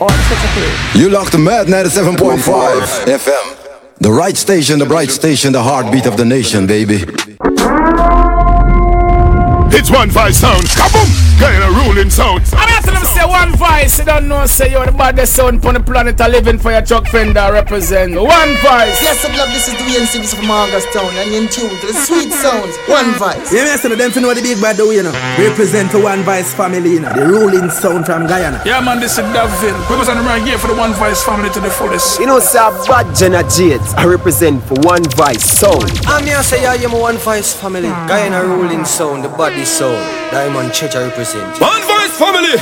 You locked the Mad 97.5 FM. The right station, the bright station, the heartbeat of the nation, baby. It's one five sound. Kaboom! A ruling sound. I'm asking them say one voice. You don't know, say you're the baddest sound on the planet. I living for your Chuck Fenda represent. One voice. Yes, I love this is the NCBs from Town and you're in tune to the sweet sounds. One voice. Yeah, me them for know the big bad way, you know. Represent the One Voice family, you know. The ruling sound from Guyana. Yeah, man, this is Davin. Represent right here for the One Voice family to the fullest. You know, sir, bad Jenna Jades. I represent for One Voice sound. I'm here say, yeah, you're my One Voice family. Guyana ruling sound, the body sound. Diamond Church I represent. One One voice family.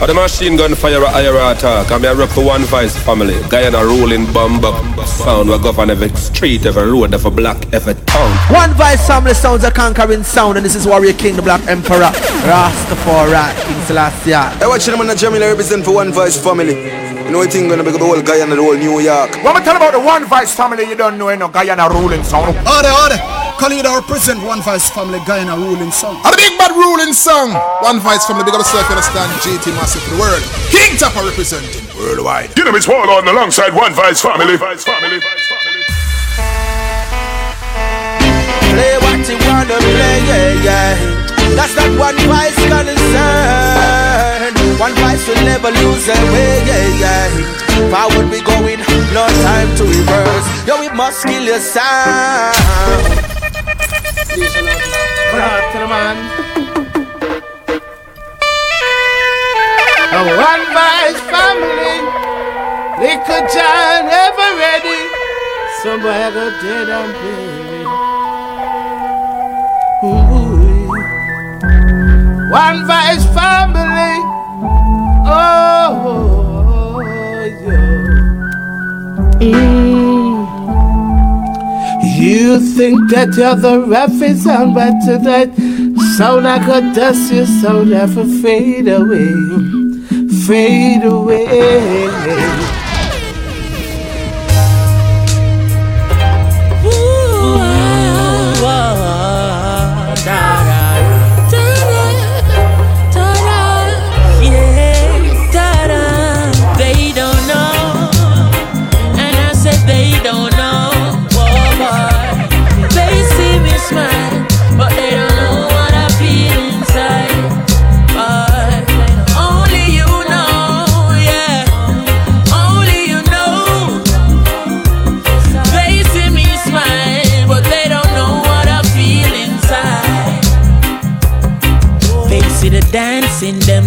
Or the machine gun fire a higher attack. I'm here rep for One Voice family. Guyana ruling bomb sound. We govern every street, every road, every block, every town. One Voice family sounds a conquering sound, and this is Warrior King, the Black Emperor, Rastafari, King Selassie. Hey, watch them on the Jamila represent for One Voice family. You know what thing gonna be the whole Guyana, the whole New York. What me tell about the One Vice family? You don't know, you know Guyana ruling sound. Order, order. Khalid present, One Voice family, Guyana ruling song. And the big bad ruling song. One Voice family, big up yourself, you understand? GT massive for the world. King Tapper representing worldwide. You know it's all on alongside One Voice family. Voice family. Vice family. Play what you wanna play, yeah, yeah. That's not one voice concern. One voice will never lose their way, yeah, yeah. Forward we going, no time to reverse. Yo, we must kill your sound. One voice family. Somebody dead and buried. Ooh. One family. Oh, yeah. Mm. You think that you're the roughest sound, but tonight sound like a dust, you sound never fade away, fade away.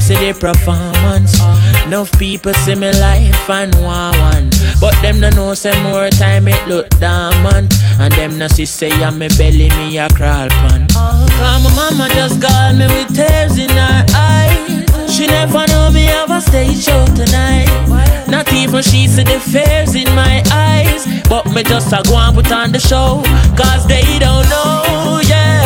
See the performance. Enough people see me life and want one. But them no know say more time it look dormant. And them no see say I'm me belly me a crawl pan. Come my mama just called me with tears in her eyes. She never know me have a stage show tonight. Not even she see the fears in my eyes. But me just a go and put on the show. Cause they don't know, yeah.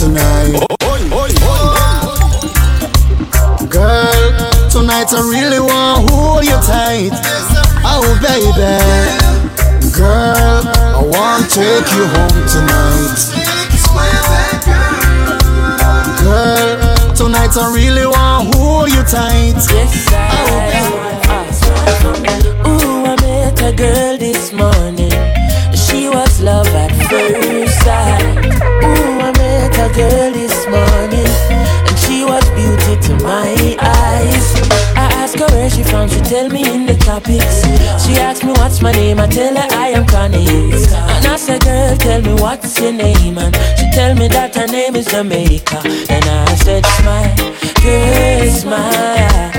You home tonight. Oh, oh, oh, Girl, tonight I really want to hold you tight. Oh, baby. Girl, I want to take you home mom, she tell me in the tropics. She asked me what's my name, I tell her I am Connie. And I said, girl, tell me what's your name, and she tell me that her name is Jamaica. And I said, smile, girl, smile.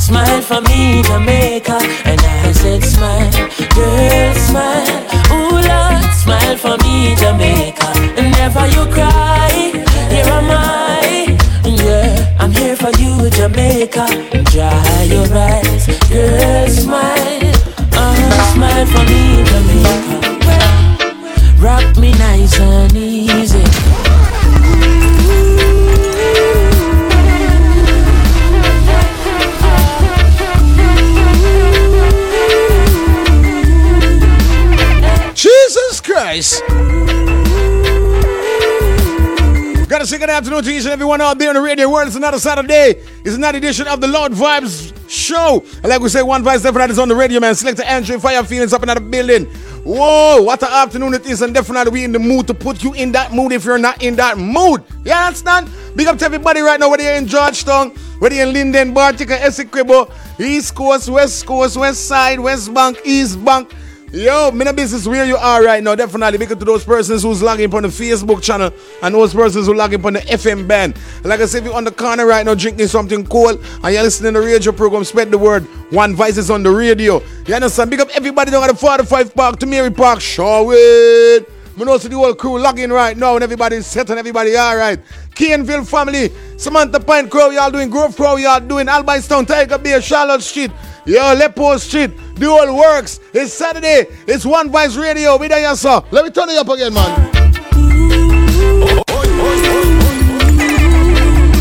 Smile for me, Jamaica. And I said, smile, girl, smile. Ooh, Lord, smile for me, Jamaica. And never you cry, here am I. Jamaica. Dry your eyes, girl, smile. Uh, smile for me, Jamaica. Rock me nice and easy. Jesus Christ. Gotta say good afternoon to each and everyone out there in the radio world. It's another Saturday. It's another edition of the Lord Vibes Show. And like we say, one Vibes definitely is on the radio, man. Selector Andrew Fire Feelings up in the building. Whoa, what an afternoon it is, and definitely we in the mood to put you in that mood if you're not in that mood. You understand? Big up to everybody right now, whether you're in Georgetown, whether you're in Linden, Bartica, Essequibo, East Coast, West Coast, West Side, West Bank, East Bank. Yo, me no business where you are right now. Definitely because to those persons who's logging on the Facebook channel and those persons who logging on the FM band. Like I said, if you're on the corner right now drinking something cold and you're listening to the radio program, spread the word. One voice is on the radio. You understand? Big up everybody down at the 45 Park to Mary Park. It. We know see the whole crew logging right now and everybody's set and everybody alright. Caneville family, Samantha Pine Crow, y'all doing Grove Crow, y'all doing Albouystown, Tiger Bay, Charlotte Street, yo, Lepo Street, the whole works. It's Saturday, it's One Voice Radio. We there, sir. Let me turn it up again, man.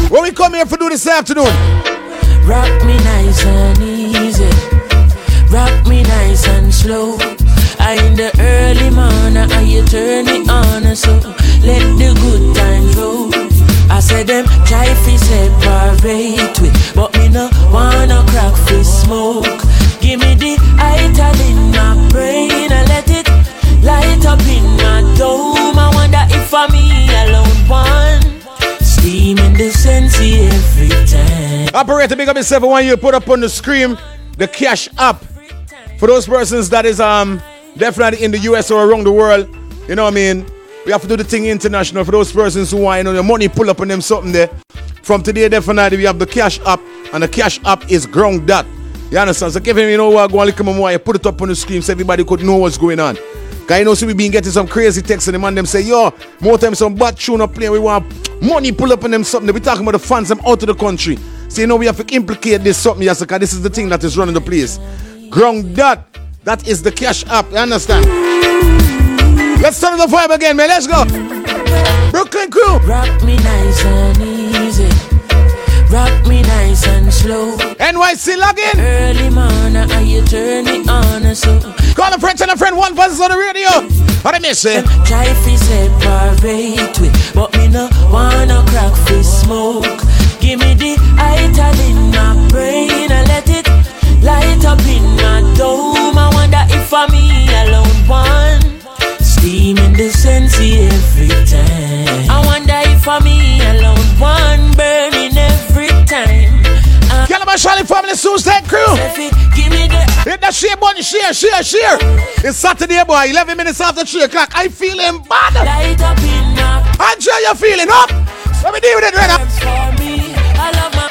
What we come here for do this afternoon? Rock me nice and easy. Rock me nice and slow. I in the early morning, and you turn it on, so let the good times roll. I said them try fi separate we, but no wanna crack fi smoke. Give me the ital in my brain and let it light up in my dome. I wonder if for me alone one steam in the sensey every time. Operator, big up yourself when you put up on the screen the cash app for those persons that is um definitely in the US or around the world. You know what I mean? We have to do the thing international for those persons who want you know the money pull up on them something there. From today, definitely we have the cash app, and the cash app is ground that. You understand? So Kevin, you know what? Go and look more. You put it up on the screen so everybody could know what's going on. Cause you know, so we been getting some crazy texts and the man them say, yo, more time some bad tune up playing. We want money pull up on them something. We talking about the fans them out of the country. So you know we have to implicate this something, yes, because this is the thing that is running the place. Ground that. That is the cash app. You understand? Let's turn the vibe again, man. Let's go. Brooklyn crew. Rock me nice and easy. Rock me nice and slow. NYC login. Early morning, and you turn it on, so Call a friend, tell a friend, one voice on the radio. What I miss eh? it? try fi separate we, but me no wanna crack fi smoke. Give me the ital in my brain and let it light up in my dome. I wonder if for me alone one steam the sensey every time. I wonder if for me alone one burning every time. Uh, Calabash Valley family Tuesday crew. Give me the Hit that share button, share, share, share. It's Saturday, boy, 11 minutes after 3 o'clock. I feeling bad. light up in my Andrea, you feeling up? Let me deal with it right now. for me. I love my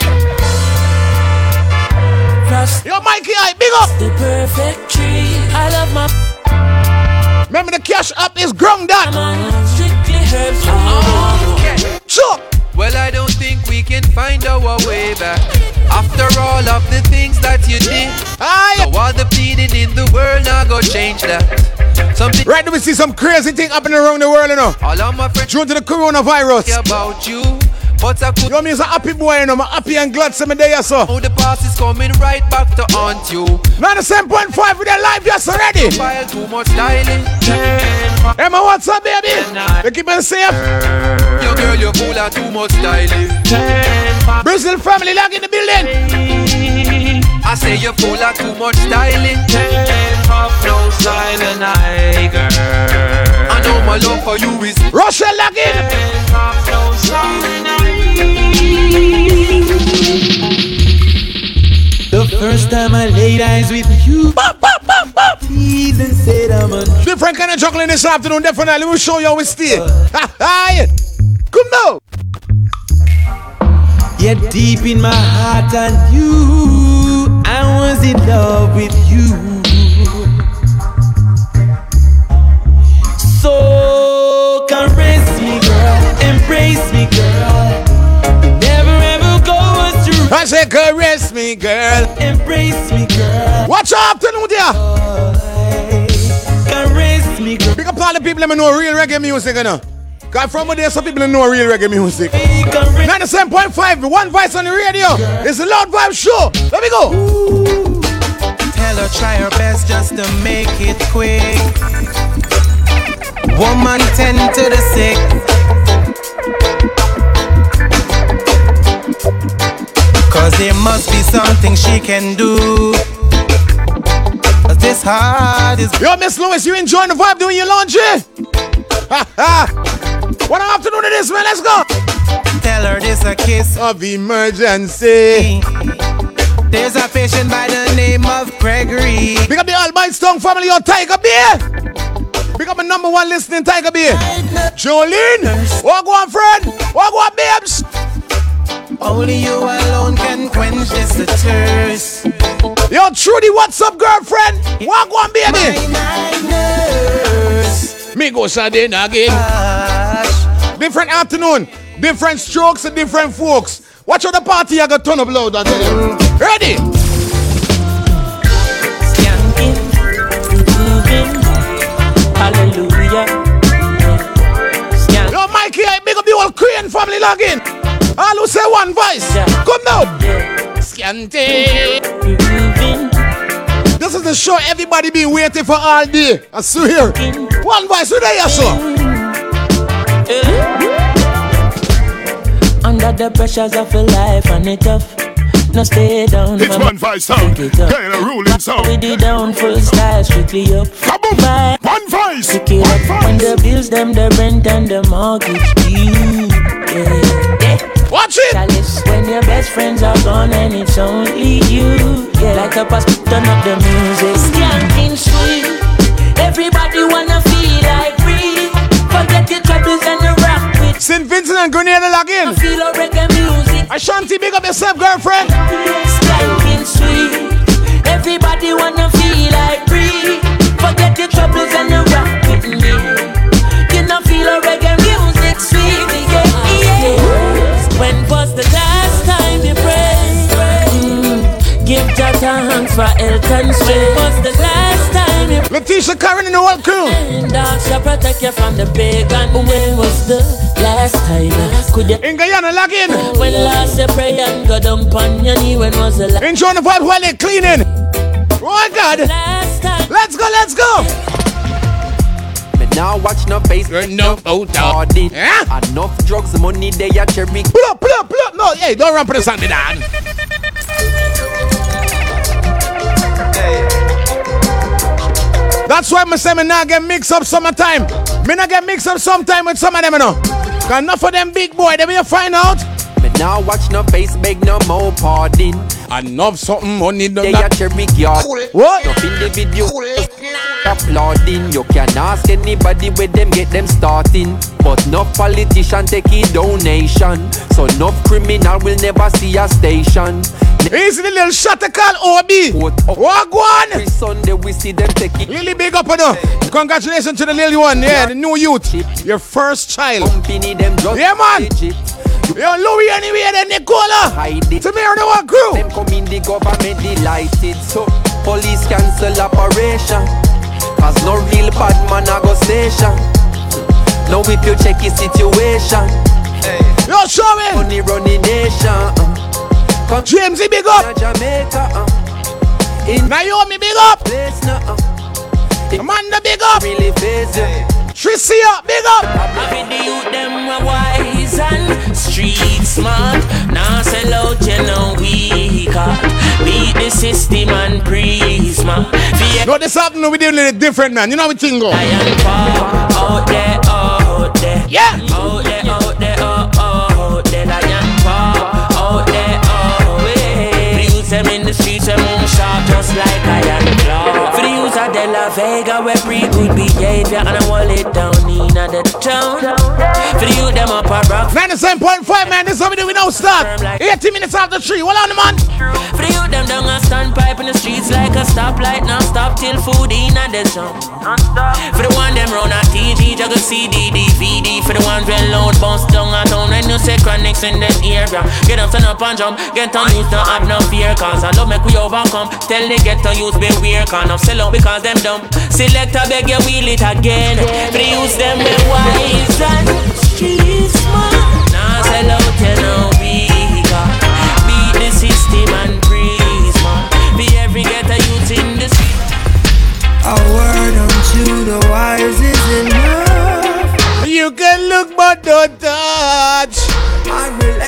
cross Yo, Mikey, I big up. the perfect tree. I love my Remember the cash app is ground down. man. Strictly herbs for me. Sure. Well, I don't think we can find our way back. After all of the things that you did, Aye. now all the pleading in the world now go change that. Something Right now we see some crazy thing happening around the world, you know. all of my friends Due to the coronavirus. about you, but I could You know me as a happy boy, you know. I'm happy and glad some day, sir. know the past is coming right back to haunt you. 97.5 with their live, yes, already. Too much styling. Emma, what's up, baby? You keep it safe. Your girl, you full of too much styling. Brazil family log in the building. I say you're full of too much styling. No styling, I girl. I know my love for you is Russia log in. No styling, The first time I laid eyes with you. Even said I'm a Different kind of juggling this afternoon, definitely. We'll show you how we stay. Hi! Come now! Yet deep in my heart and you, I was in love with you. Embrace me, girl. Never ever go astray. I say caress me, girl. Embrace me, girl. Watch your afternoon there. Caress me, girl. Big up all the people that know real reggae music, you know. Cause from there, some people know real reggae music. 97.5, one voice on the radio. It's the Loud Vibe Show. Let me go. Tell her try her best just to make it quick. Woman tend to the sick. Cause there must be something she can do. Cause this heart is. Yo, Miss Lewis, you enjoying the vibe doing your laundry? Ha ha! What afternoon it is, man? Let's go! Tell her this a kiss of emergency. There's a patient by the name of Gregory. Pick up the Almighty Stone family on Tiger Beer. Pick up a number one listening Tiger Beer. Jolene, walk on friend, walk on babes. Only you alone can quench this thirst. Yo, Trudy, what's up, girlfriend? Walk on baby. Me go Saturday again. Different afternoon, different strokes and different folks. Watch out the party, I got ton of loud. I tell you. Ready? Hallelujah. Yo, Mikey, I big up the whole Korean family log in. All who say one voice. Come now. Scanty. This is the show everybody been waiting for all day. I swear. One voice, who there, so? Under the pressures of life and it tough. No stay down. It's one voice sound. Kind of ruling sound. We the down full style strictly up. Kaboom! One voice. Pick it up when the bills, them, the rent and the mortgage due. Yeah, yeah. Watch it. Chalice when your best friends are gone and it's only you. Yeah, like a pass, turn up the music. Skanking sweet. Everybody wanna feel like free. Forget your troubles and the rock with. St. Vincent and Grenada log in. Feel a reggae music. Ashanti, big up yourself, girlfriend. Skanking sweet. Everybody wanna feel like free. Forget your troubles and the rock with me. You know feel a reggae music sweet. Yeah. When was the last time you prayed? Mm, Give Jah thanks for and. When was the last time you Letitia Karen in the world crew. And dogs shall protect you from the big and when was the last time? Could you In Guyana, log in. when last you pray and go down on your knee? When was the last Enjoying the vibe while they're cleaning. Oh my God. Let's go, let's go. Me now watch no face, no audit. Enough drugs, money they a cherry. Pull up, pull up, pull up. No, hey, don't run for the Sunday, Dan. That's why me say me not get mixed up summertime. Me not get mixed up sometime with some of them, you know. Cause enough of them big boy, they will find out. Me now watch no face, beg no more pardon. Enough something money done They that. a cherry yard. What? Up in the video. Applauding, you can ask anybody where them get them starting. But no politician take a donation. So no criminal will never see a station. Easy the little shot they call OB. What one? Every Sunday we see them take it. Lily big up on her. Congratulations to the little one, yeah, the new youth. Your first child. Company them just Yeah, man. legit. Yo, Louis anyway, then Nicola. Hide it. To me, the one crew. Them come in the government delighted. So police cancel operation. Cause no real bad man a go station. Now if you check his situation. Yo, show me. Money running nation. Uh. James, big up. Jamaica. Uh. In Naomi, big up. place now. Uh. Amanda, big up. Really face you. Tricia, big up. I be the youth them a wise and street smart. Now sell out you know weak heart. Beat the system and prisma. Fear no, this afternoon we doing a little different, man. You know how we tingle. I am far out there, out there. Yeah. Out there, out there, out, out there. I am far out there, oh, out there. Views them in the streets, them shot just like I am claw. For the use of De La Vega, where pre good behavior and I wall it down in the town. For the youth them up a rock. 97.5 man, this is how we do we now start. 80 minutes after three. Hold on man. For the youth them down a standpipe in the streets like a stoplight. Now stop till food in the zone. For the one them round a TG, juggle CD, DVD. For the ones well loud, bounce down a town when you say chronics in the area. Get up, stand up and jump. Get on youth, don't have no fear. Cause I love make we overcome. Tell the get on youth, beware. Can't up sell out because them dumb. Select a beg you wheel it again. For the youth them be wise and street smart. Now sell out you know bigger. Beat the system and breeze man. Be every get a youth in the street. A word unto the wise is enough. You can look but don't touch.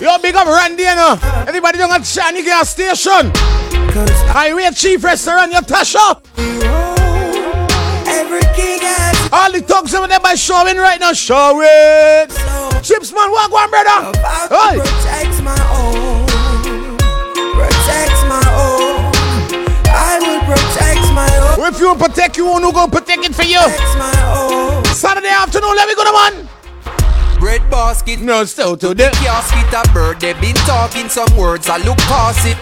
Yo, big up Randy, you know. Everybody don't have shiny gas station. Highway Chief Restaurant, your Tasha. Every king has All the thugs over there by showing right now. Show it. Chips man, walk one brother. Hey. Protect my own. Protects my own. I will protect my own. If you protect you, who gonna protect it for you? Saturday afternoon, let me go to man. Bread basket. No, still today. Casket a bird. They been talking some words. I look past it.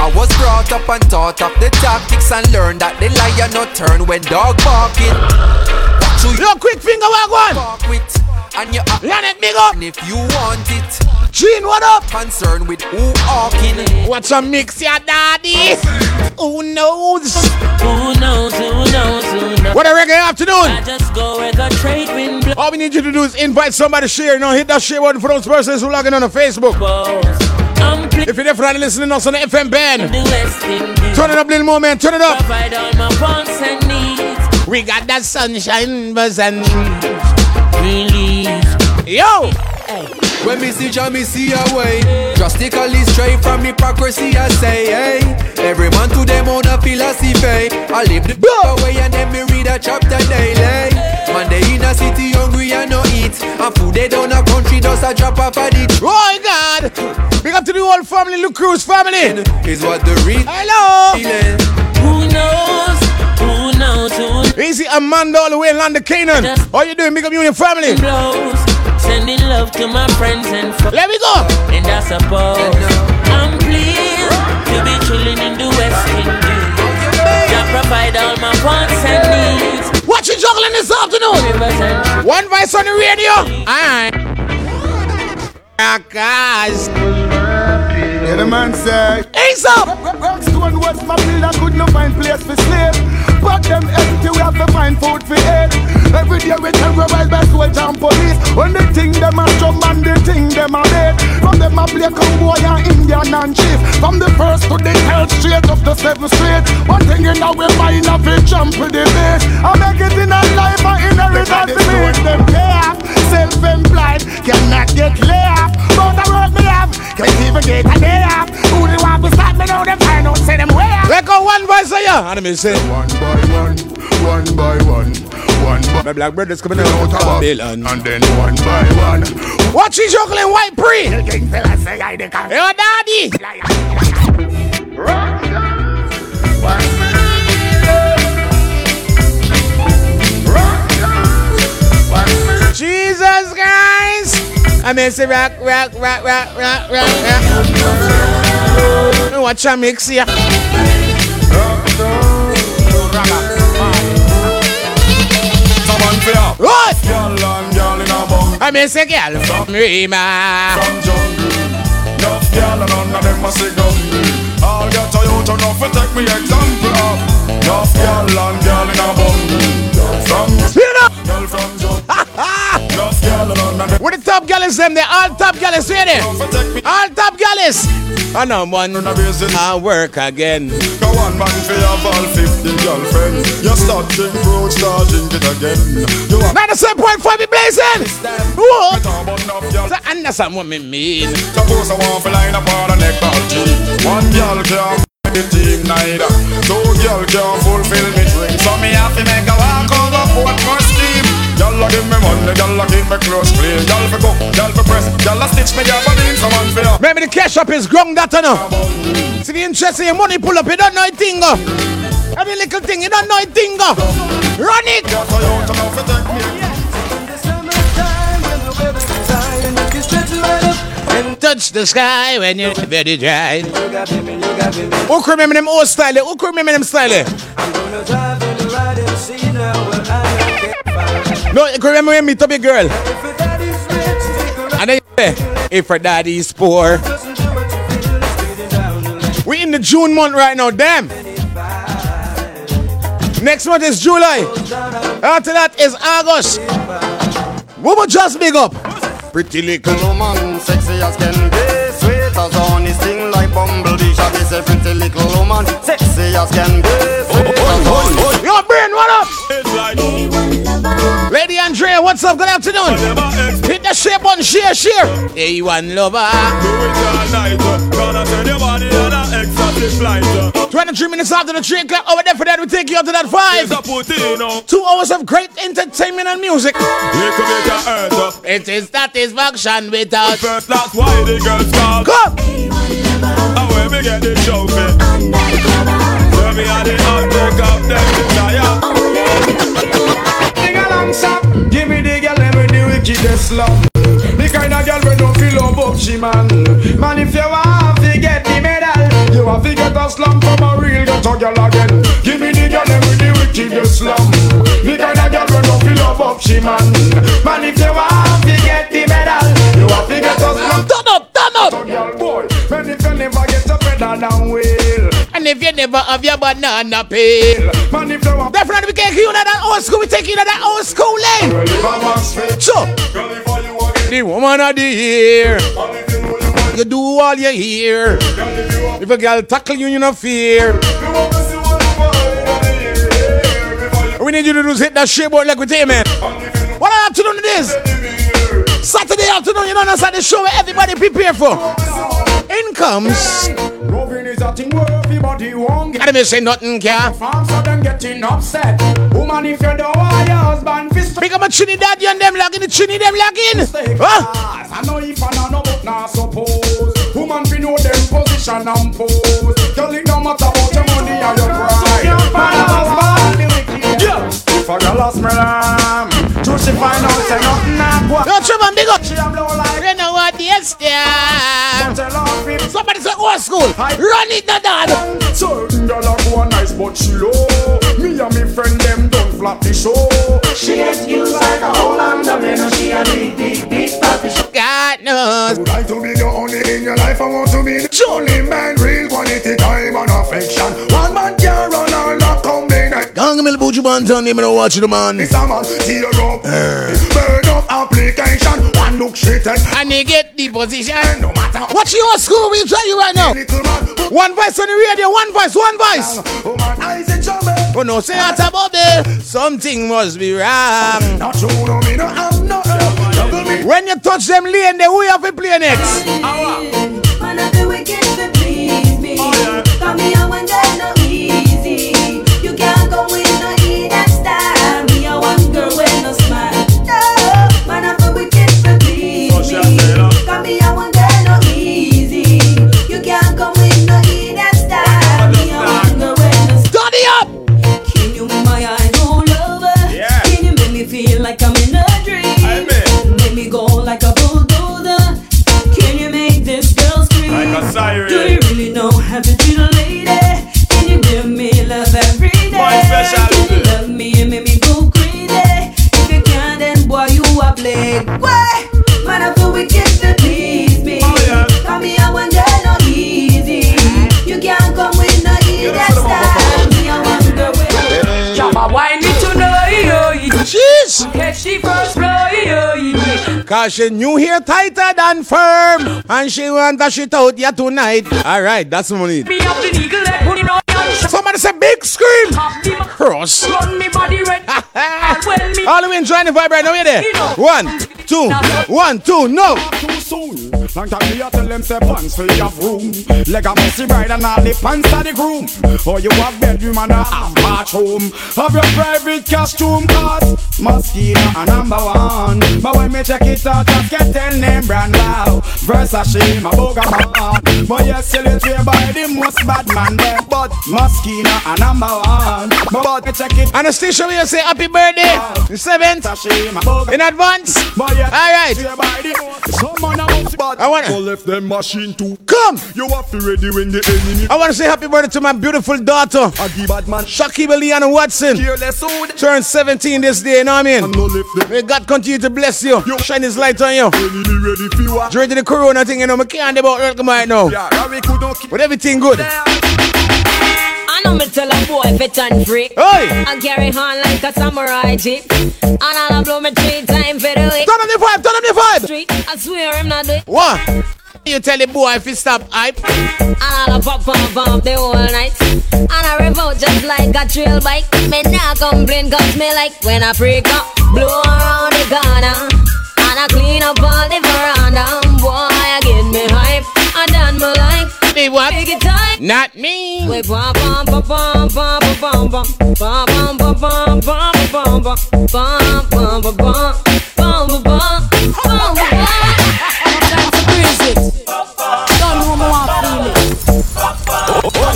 I was brought up and taught up the tactics and learned that the lion not turn when dog barking. Yo, quick finger walk one. With and you act Yannick, big up. and if you want it. Gene, what up? Concerned with who hawking. Watch a mix, your daddy. Who knows? Who knows, who knows, who knows? What a reggae afternoon. I just go where the trade wind blows. All we need you to do is invite somebody to share. You know, hit that share button for those persons who logging on the Facebook. If you're definitely listening to us on the FM band, The turn it up, little more man. Turn it up. Provide all my wants and needs. We got that sunshine, buzz and Release. Yo! When me see Jah, me see a way. Drastically straight from hypocrisy, I say, hey. Every man to them own a philosophy. I live the book away and then me read a chapter daily. Man, they in a city hungry and no eat. And food they down a country does a drop off of the Oh my God! Big up to the whole family, Luke Cruz family. Is what the real Hello! feeling. Who knows? Who knows? Who knows? Easy Amanda all the way in London, Canaan. How you doing, big up Union family? blows. Sending love to my friends and friends. Let me go. And I suppose I'm pleased to be chilling in the West Indies. Jah provide all my wants and needs. What you juggling this afternoon? Rivers and One voice on the radio. Alright. Ah, guys. Yeah, the man say. Ease up. Rockstone West my builder could not find place for slave. But them empty, we have to find food for eat. Every day we terrorize by soldier and police. When the thing them a drum and the thing them a dead. From them a play cowboy and Indian and chief. From the first to the third straight of the seventh street. One thing in our mind of it jump with the base. I make it in a life and inheritance to me. Them care, self-employed, cannot get laid. But the work me have, can't even get a day off. Who they want to stop me now? Them find out, say them where. Let go one voice you. And me say. One by one, one by one, one by My black brothers coming out of Babylon. and then one by one. What you juggling, white pre? King fella say I the can. Yo, daddy. Jesus Christ. I mean, say rock, rock, rock, rock, rock, rock, rock. Watch a mix here. Someone fear. What? Girl and girl in a bun. I mean, say girl from Rima. From jungle. Enough girl and none of them a say hungry. All get to you to take me example of. Enough girl and girl in a bun. From Speed it up. girl from jungle. Top galleys them? They all top galleys, see there? me. All top galleys. I know one. None of you I work again. Go one man for your all 50 girlfriend. You start drink road, start drink it again. You are 97.5 be blazing. What? talk about enough girl. So understand what me mean. Suppose I want to line up on the neck. One girl can't the team neither. Two girl can't fulfill me dream. So me have to make a walk over foot more steam. Girl a give me money, girl a keep me clothes clean. Girl for cook, girl for press, girl a stitch me up and in someone for you. Maybe the cash up is grung that no. See the interest in your money pull up, you don't know a thing. go. Every little thing, you don't know a thing. Oh. Run it! And touch the sky when you're very dry. Who can remember them old style? Eh? Who can remember them style? Eh? No, you can remember when me to be girl. And then you say, if her daddy's poor. We in the June month right now, damn. Next month is July. After that is August. What would just big up? Pretty little woman, sexy as can be, sweet as honey, sting like bumblebee. Shall be say pretty little woman, sexy as can be, oh, what's up? Good afternoon. Hit the share button, share, share. A1 lover. 23 minutes after the train clap over there for that, we take you up to that five. Two hours of great entertainment and music. It is satisfaction without. First, that's why the girls call. Come. And where me get the trophy? Tell me how the outbreak of them desire. Oh. Wickedest love. The kind of girl we don't feel love up, she man. Man, if you want to get the medal, you have to get a slum from a real ghetto girl again. Give me the girl, me the wickedest slum. The kind of girl we don't feel love up, she man. Man, if you want to get the medal, you have to get a slum. Turn up, turn up. Girl, boy, man, if you never get a pedal down wheel. And if you never have your banana peel. Man, if you we take you to that old school, we take you to that old school lane. So, the woman of the year. You do all you hear. If a girl tackle you, you no fear. We need you to do is hit that shit board like we you, man. What afternoon it is? Saturday afternoon, you know that's the show where everybody prepare for. In comes. Roving is a thing where everybody won't get. I didn't say nothing, yeah. Farm so them getting upset. Woman, if you don't want your husband fist. Big up a Trinidad and them logging, the Trini them logging. Huh? I know if I know but not suppose. Woman, we know them position and pose. Girl, it don't matter about your money and your pride. Man, a husband, yeah. If a girl a smell am, true she find out say nothing not what. Yo, Trevor, big up. She a blow like. You know what, yes, yeah. Somebody say old school. Run it, the dad. Certain girl a go nice but she low. Me and me friend them don't flop the show. She get used like a whole under me, no she a big, big, big flap the show. God knows. Would like to be the only in your life. I want to be the only man, real quality time and affection. One man can run all the combination. Gang me the bougie man, tell me to watch the man. It's a man, tear up, eh. burn up application. Look straight and And they get the position. No matter. Watch your school, we tell you right now. Oh. One voice on the radio, one voice, one voice. Oh man, eyes in trouble. Oh no, say that about me. Something must be wrong. Not true, no me no have no. Double me. When you touch them lane, they we have to play next. Cause she new here tighter than firm. And she want to shit out ya tonight. Alright, that's what we need. Me up the eagle head put it on your Somebody say big scream. Cross. Run me body red. All the way enjoying the vibe right now, you there? One, two, one, two, no. Too soon. Long time me a tell them say pants for your room. Leg a messy bride and all the pants of the groom. Or you have bedroom and a half bathroom. Have your private costume cause mosquito a number one. But when me check it out, just get tell name brand now. Versace, my boga man. But you celebrate by the most bad man there. But Moschino a number one. But but check it. And the Anastasia, we say happy birthday. The seventh. In advance. All right. I want to left them machine too. Come. You have to ready when the enemy. I want to say happy birthday to my beautiful daughter, Shakiba Leanna Watson. Turned 17 this day, you know what I mean? May God continue to bless you, shine His light on you. During the corona thing, you know, I can't about welcome right now. But everything good. I know me tell a boy if it turn free. Hey. I carry on like a samurai jeep. And I'll blow me three times for the week. Turn on the vibe, turn on the vibe. Street, I swear I'm not the What? You tell the boy if he stop hype. And I'll pop pop pop the whole night. And I revolt just like a trail bike. Me not complain cause me like when I break up. Blow around the corner. And I clean up all the veranda. Boy, me what? Not me. One,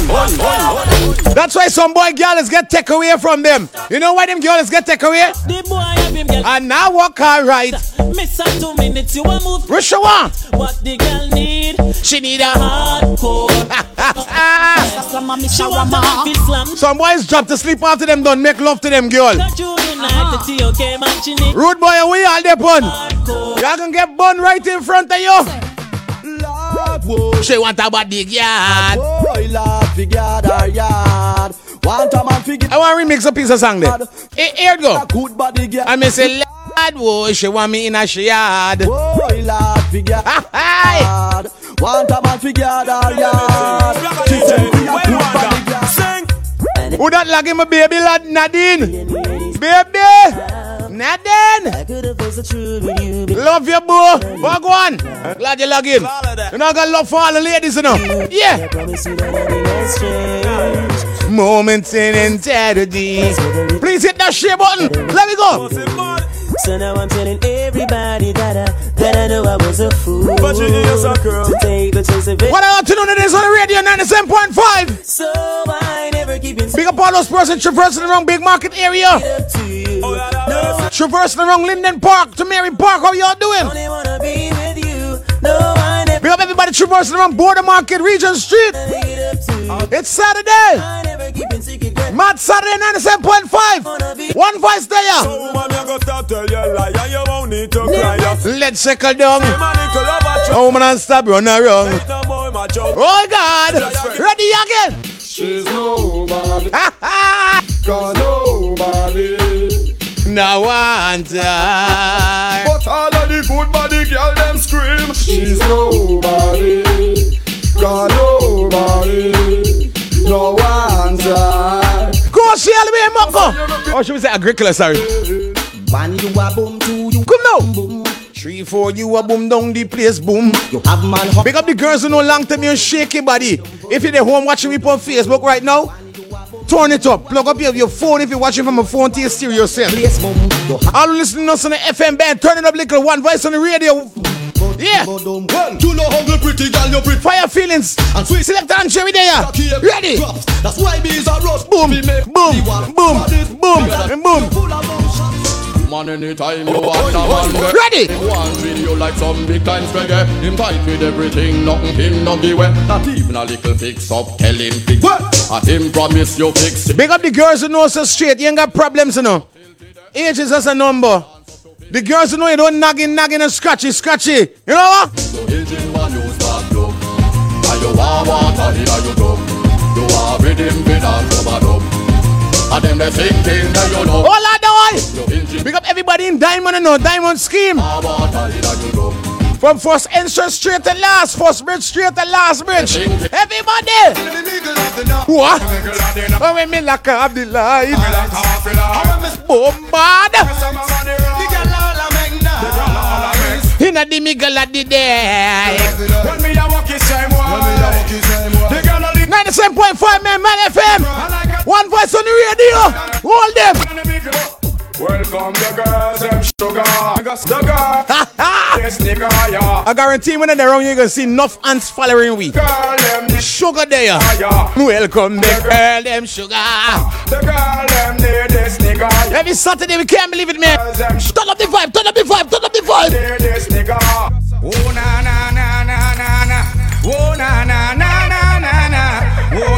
one, one, one. That's why some boy girls get take away from them. You know why them girls get take away? The boy have him girl. And now walk alright. Miss her two minutes, you a move. Rishawa. What the girl need? She need a hardcore. she want a. Some boys drop to sleep after them done make love to them girl. Got you midnight, the TOK man, she need. Rude boy, we all there bun. Y'all can get bun right in front of you. She want a body yard. Boy, lad, fi yard her yard. Want a man fi get I want to remix a piece of song there. Hey, here it go. good body girl. I may say, lad, whoa, she want me in a she yard. Boy, lad, fi get yard. Want a man fi get her yard. She say fi a good body girl. Sing. Who that lagging my baby lad Nadine? Baby! Nadine! Love you, boo! Walk one! Glad you log in. You know, I got love for all the ladies, you know. Yeah! Moments in eternity. Please hit that share button. Let me go. So now I'm telling everybody that I, that I know I was a fool. But you is a girl. To take the chance of it. What I want to know it is on the radio 97.5. So I never keep in Big up all those persons traversing around big market area. Traversing around Linden Park to Mary Park. How y'all doing? Only wanna be. No, Big up everybody traversing around Border Market, Regent Street. It's Saturday. Mad Saturday 97.5. One voice there. So man, you go tell you lie and you won't need to cry. Let's circle down. Man, you could have a Oh man, and stop run around. My. Oh God. Ready again. She's nobody. Got nobody. Now want her. But all of the good body girl them scream. She's nobody. Got nobody. No answer. Go see all the way, Moko. Or oh, should we say Agricola, sorry. One you a boom, two you Come now. Three, four, you a boom down the place, boom. You have man hot. Big up the girls who know long time you shake your body. If you're at home watching me on Facebook right now, turn it up. Plug up your, your phone if you're watching from a phone to your stereo set. Place boom. You have All listening to us on the FM band, turn it up little one voice on the radio. Yeah. You know how the pretty girl you pretty. Fire feelings. And sweet Select and cherry there. Ready. That's why bees are rust. Boom, make boom, boom, boom, boom. Full of emotions. Man, anytime you want a man Ready. One video like some big time reggae Him fight with everything, nothing him not way Not even a little fix up, tell him fix At him promise you fix it Big up the girls who know so straight. You ain't got problems, you know. Age is just a number. The girls who know you don't nagging, nagging and scratchy, scratchy. You know what? Engine man you start look And you want water here you dumb You want rhythm with a rubber dub And them they thinking that you know Hold on, boy. Your Big up everybody in Diamond, you know. Diamond Scheme. want water you dumb From first entrance straight to last. First bridge straight to last bridge. Everybody. What? Oh, when me like up oh, the light. Bombard. Inna the middle of the day. When me a walk his same way When me a walk his 97.5 man, man FM. One voice on the radio. Hold them. Welcome the girls, them sugar. The girl, yes nigga, yeah. I guarantee when they're around, you're gonna see enough ants following we. Girl, them Sugar there. Welcome the girl, them sugar. The girl, them near this nigga. Every Saturday, we can't believe it, man. Turn up the vibe, turn up the vibe, turn up the vibe. Near this nigga. Oh na na na na na na. Oh na na na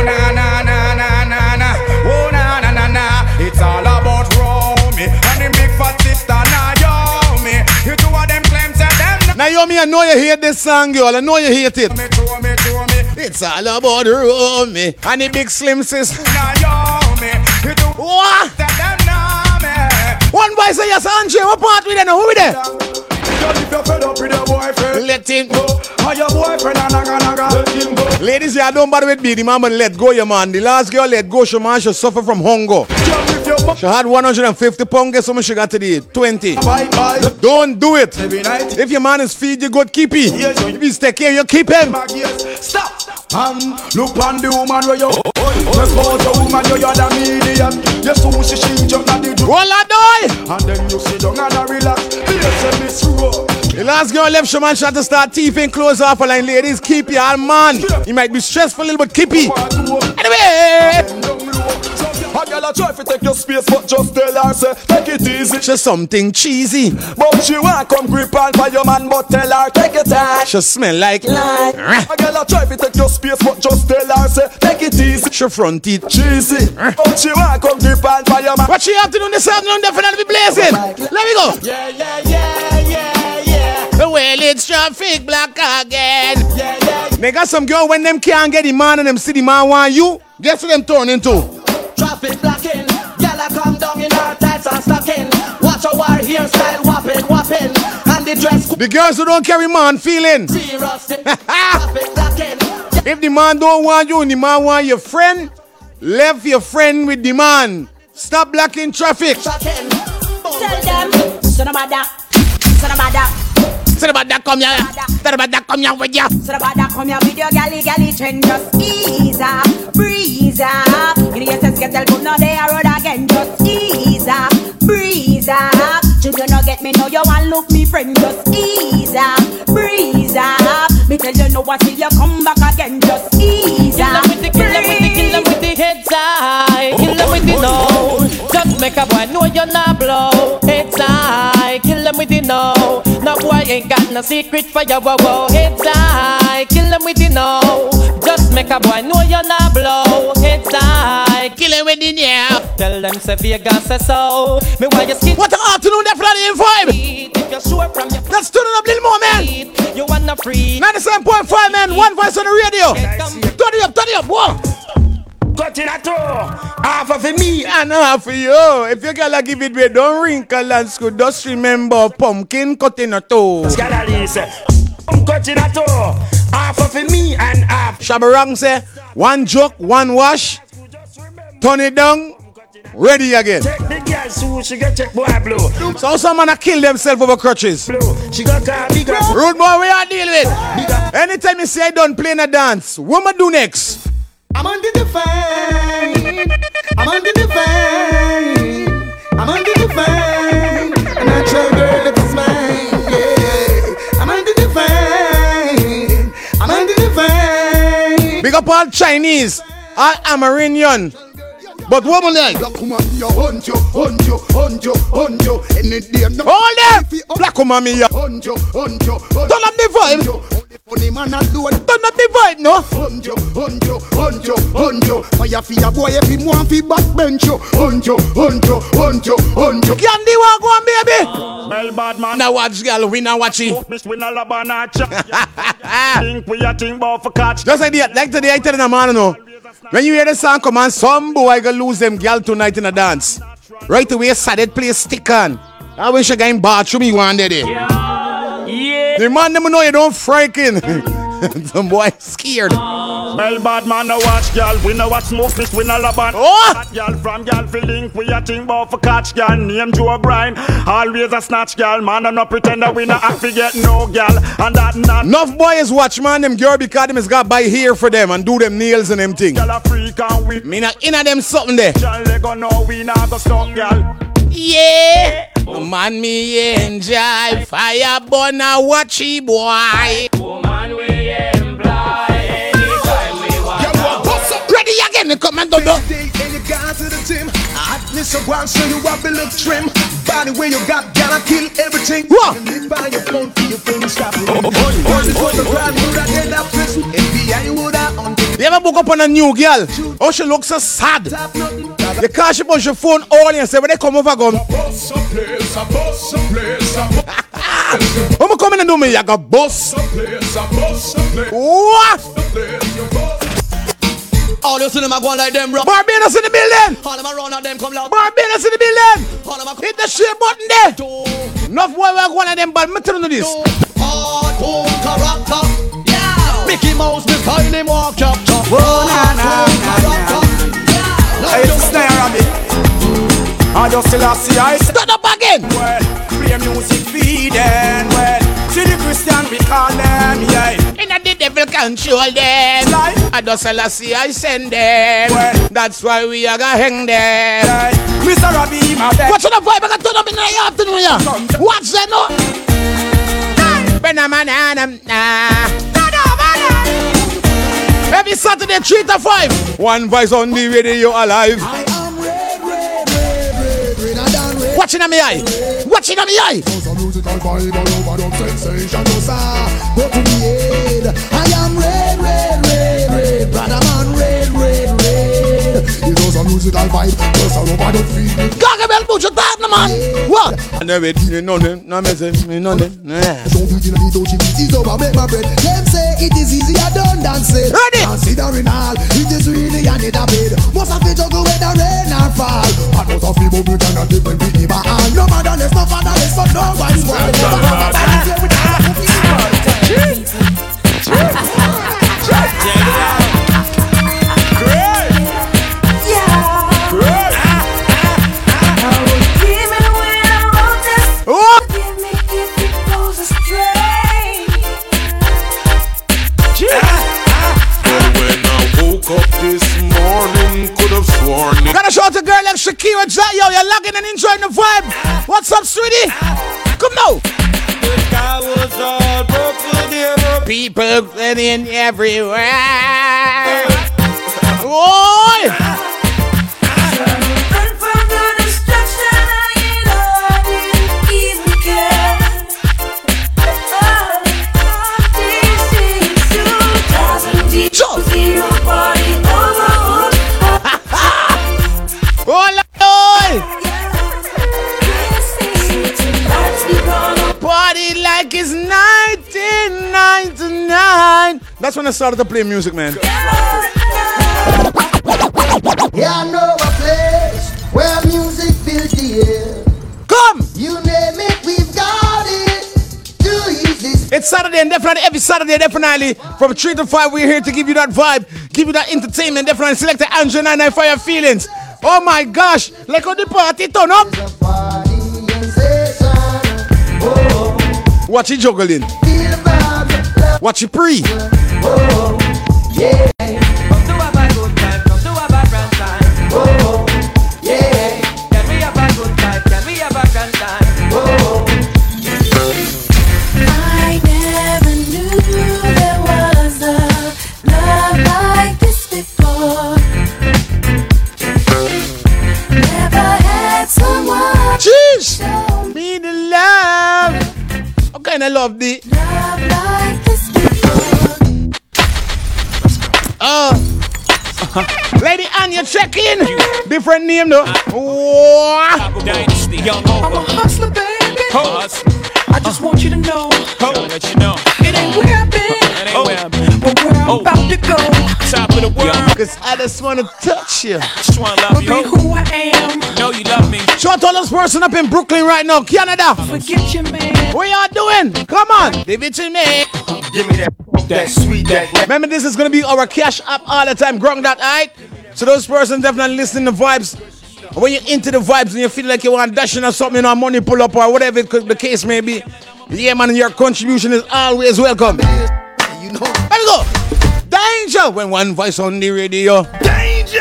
na na na na na na. Oh na na na na. It's all about Romy and them big fat sister Naomi. You two of them claims that them. Naomi, I know you hate this song, girl. I know you hate it. Me to me to me. It's all about Romy and the big slim sis. Naomi. You two What? that them know me. One boy say yes, Andre. What part we there? Who we there? If you're fed up with your boyfriend, Let him go. Oh, or your boyfriend a naga naga, let him go. Ladies, yeah, don't bother with me. The man, but let go, your man. The last girl let go, she man, she suffer from hunger. Girl, if you're She had 150 pounds, guess how much she got today? 20. bye bye. Don't do it. If your man is feed you good, keep it. Yes. If he's take care, you keep him. Stop and look on the woman where you. About the woman you you're the medium. You sushi she just not the Roll that boy. And then you sit down and a relax. And Miss Rowe. The last girl left, she man, she to start teething clothes off her line. Ladies, keep your man. He might be stressful a little, but keep it. Anyway. A girl a try to take your space, but just tell her say take it easy. She's something cheesy. But she want come grip on for your man, but tell her take it time. She smell like. A girl a try to take your space, but just tell her say take it easy. She front it. Cheesy, but she want come grip on for your man. What she have to do this afternoon definitely be blazing. Let me go. Yeah, yeah, yeah, yeah, yeah. Well, it's traffic black again. Yeah, yeah. They got some girl when them can't get the man and them see the man want you. Guess what them turn into? Traffic blocking, gyal a come down in her tights and stocking. Watch her wear hairstyle whopping, whopping, and the dress The girls who don't carry man feeling. serious. Traffic blocking, If the man don't want you and the man want your friend, left your friend with the man. Stop blocking traffic. Tell them, son of a da, son of a da, Say about that come here. Say about that come here with ya. son of a da, come here with your galley, galley trend, just ease up, breeze up. You know, sense get tell good, no they are road again, just ease up, breeze up. Children no get me, know you want look me friend, just ease up, breeze up. Me tell you no what till you come back again, just ease Kill up. with the, kill them with the, kill them with the heads high. Kill them with the oh, oh, oh, no. Just make a boy know you're not blow. Heads high. Them with the no. No boy ain't got no secret for your wow wow. Heads high. Kill them with the know. Just make a boy know you're not blow. Heads high. Kill him with the yeah. Tell them say Vegas say so. Me why you skin. What an afternoon that bloody in vibe. If you're sure from your Let's turn it up a little more, man. you wanna free. 97.5, man. One voice on the radio. Turn it up, turn it up. Whoa. Cut in a two, half of me. And half for you. If you gotta give it away, don't wrinkle and school. Just remember pumpkin cutting a toe. Scalary say, eh. cut a two, half of me and half. Shabarang say, one joke, one wash. Turn it down. Ready again. Check the girl so she get check boy blue. So some man a kill themselves over crutches. Blue, she got car bigger. Rude boy, we are dealing with. Anytime you say I don't play in a dance, what am I do next? Big up all Chinese, all Amerindian. But woman like, Come on, yo, hunt you, hunt you, hunt you, hunt you. Any day, no. hold them. Black woman me ya. Hunt you, hunt you, hunt Turn up the vibe. Funny man alone. Turn up the vibe, no. Hunt you, hunt you, hunt you, hunt you. Fire for your boy if him want fi backbench you. Hunt you, hunt you, hunt you, hunt you. Candy walk on, baby. Well, bad man. Now watch, girl. We now watch it. Miss win a labana Think we a think about for catch. Just like the, like today, I tell the man, no. When you hear the song come on, some boy gonna lose them gal tonight in a dance. Right away, Sadet play stick on. I wish I got in bathroom you one day. Yeah. The man them know you don't frighten. Some boy scared. Well, bad man, no watch, girl. We no watch smoke, this we no laban. Oh! Hot girl from girl fi link. We a think about for catch, girl. Name Joe O'Brien. Always a snatch, girl. Man, I no pretend that we no have to get no girl. And that not. Enough boys watch man them girl because them is got buy here for them and do them nails and them thing. Girl a freak and we. Me not inna them something there. Girl, they go know we not go stop, girl. Yeah. Man, me enjoy fire burn a watchy boy. Woman, we Ready come and do do. And you got to the gym. Hotness of one, so you look trim. Body you got, gotta kill everything. What? Live by your phone, for your stop it. All before the brand would have get up prison. FBI would have on You ever book up on a new girl? Oh, she looks so sad. You can't she push your phone all and say, when they come over, come. Boss a place, a boss a place, a I'm coming and do me a boss. boss. What? All you see them a go like them rock. Barbados in the building. All them a run at them come loud. Barbados in the building. All them a Hit the share button there. Enough boy, we're one of them, but me tell you this. hardcore character. Yeah. Mickey Mouse, me style him walk chop chop. Oh, na, na, Hey, it's a snare rabbit. I just still see I Start up again. Well, play music feeding. Well, see the Christian we call them, yeah. Devil control them. I just see I send them. That's why we are gonna hang them. Mr. Robbie, my best. What's the vibe? I got turn up in the afternoon, yeah. What's that no? Every Saturday, 3 to 5. One voice on the radio alive. I am red, red, red, red, red, red, red, red. Watching on me eye. Watching on me eye. musical vibe all over the sensation. Go to the. I am red, red, red, red. Brother man, red. It was a musical vibe, just all over the feeling. Gargamel, put your thought, man. What? I never did nothing. No message, nothing. Don't be in the don't you easy over make my bread. Them say it is easy, I don't dance it. Ready? Considering all, it is really I need a bed. Must have to juggle when the rain or fall. And must have people who cannot different with the bar. No motherless, no fatherless, but no one's world. When Gotta out to girl like Shakira Jai. Yo, you're logging and enjoying the vibe. What's up, sweetie? Come now. People living everywhere. Oi! 1999. That's when I started to play music, man. Yeah, I know a place where music fills the air. Come! You name it, we've got it. Too easy. It's Saturday and definitely every Saturday, definitely from 3 to 5, we're here to give you that vibe, give you that entertainment, definitely select the Andrew 99 Fire Feelings. Oh my gosh, like on the party turn up. Oh. Watch it juggling. Watch it pre. I never knew there was the love like Uh. Lady Ann, you check in. Different name though. Wow. Dynasty, young over. hustler, baby. I just want you to know let you know. it ain't where I've been, That ain't where I'm but where I'm about to go. Top of the world. Cause I just wanna touch you. Just wanna love you. Be who I am. Know you love me. Shout out to all those person up in Brooklyn right now, Canada. Forget your man. What y'all doing? Come on, give it to me. Give me that, that sweet, that. Remember, this is gonna be our cash app all the time. Grung that, alright? So those persons definitely listening to vibes. When you're into the vibes and you feel like you want dashing or something or money pull up or whatever it could, the case may be, yeah, man, your contribution is always welcome. You know. Let me go. Danger when one voice on the radio. Danger!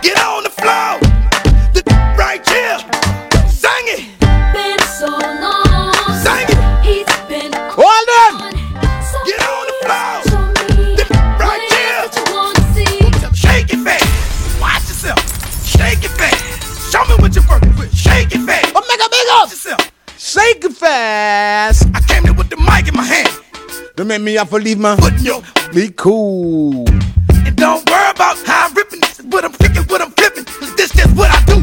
Get on the floor! Right here! Sing it! Been so long. Sing it! It's! Get on the floor! Right here! Shake it fast! Watch yourself! Shake it fast! Show me what you're working with! Shake it fast! Oh, make a big up! Yourself. Shake it fast! I came here with the mic in my hand. Don't make me have to leave my Putting your be cool. and don't worry about how I'm ripping. This is what I'm kicking, what I'm flipping. This just what I do.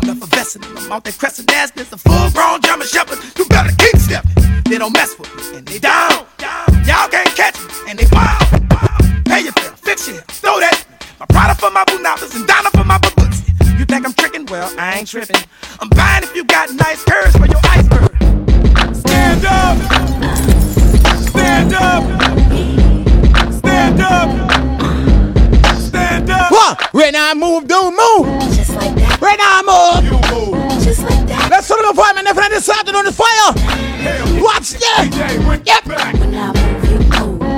I'm effervescent. I'm out there crescent ass. This a full grown German shepherd. You better keep stepping. They don't mess with me and they down. Y'all can't catch me and they wild. Pay your bill, fix your throw that. My Prada for my Bunatas and Donna for my books. You think I'm tricking? Well, I ain't tripping. I'm buying if you got nice curves for your iceberg. Stand up. Stand up. Stand up. Stand up. What? Right now I move, don't move. Just like that. Right now I move. You move. Just like that. Let's turn the fireman definitely decided on the fire. Watch that. Yep.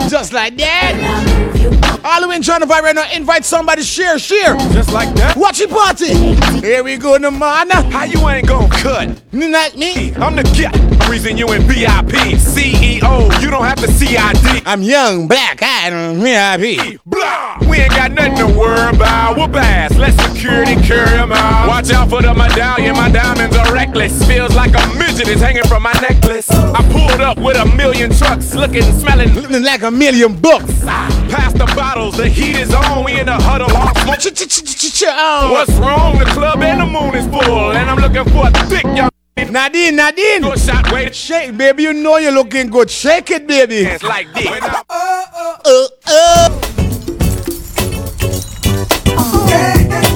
Just like that. All the way in trying to vibe right now. Invite somebody, share, share. Just like that. Watch it party. Here we go, Namana. How you ain't gonna cut? Not me. I'm the guy. Reason you in VIP. CEO, you don't have to CID. I'm young, black, I don't VIP. Blah! We ain't got nothing to worry about. Whoop ass. Let security carry 'em out. Watch out for the medallion. My diamonds are reckless. Feels like a midget is hanging from my necklace. I pulled up with a million trucks, looking, smelling, Looking like a million bucks. Ah. Pass the bottles, the heat is on. We in the huddle, all smoke. What's wrong? The club and the moon is full, and I'm looking for a thick young. Nadine, Nadine. Good shot, wait. Shake, baby. You know you're looking good. Shake it, baby. It's like this. Uh, uh.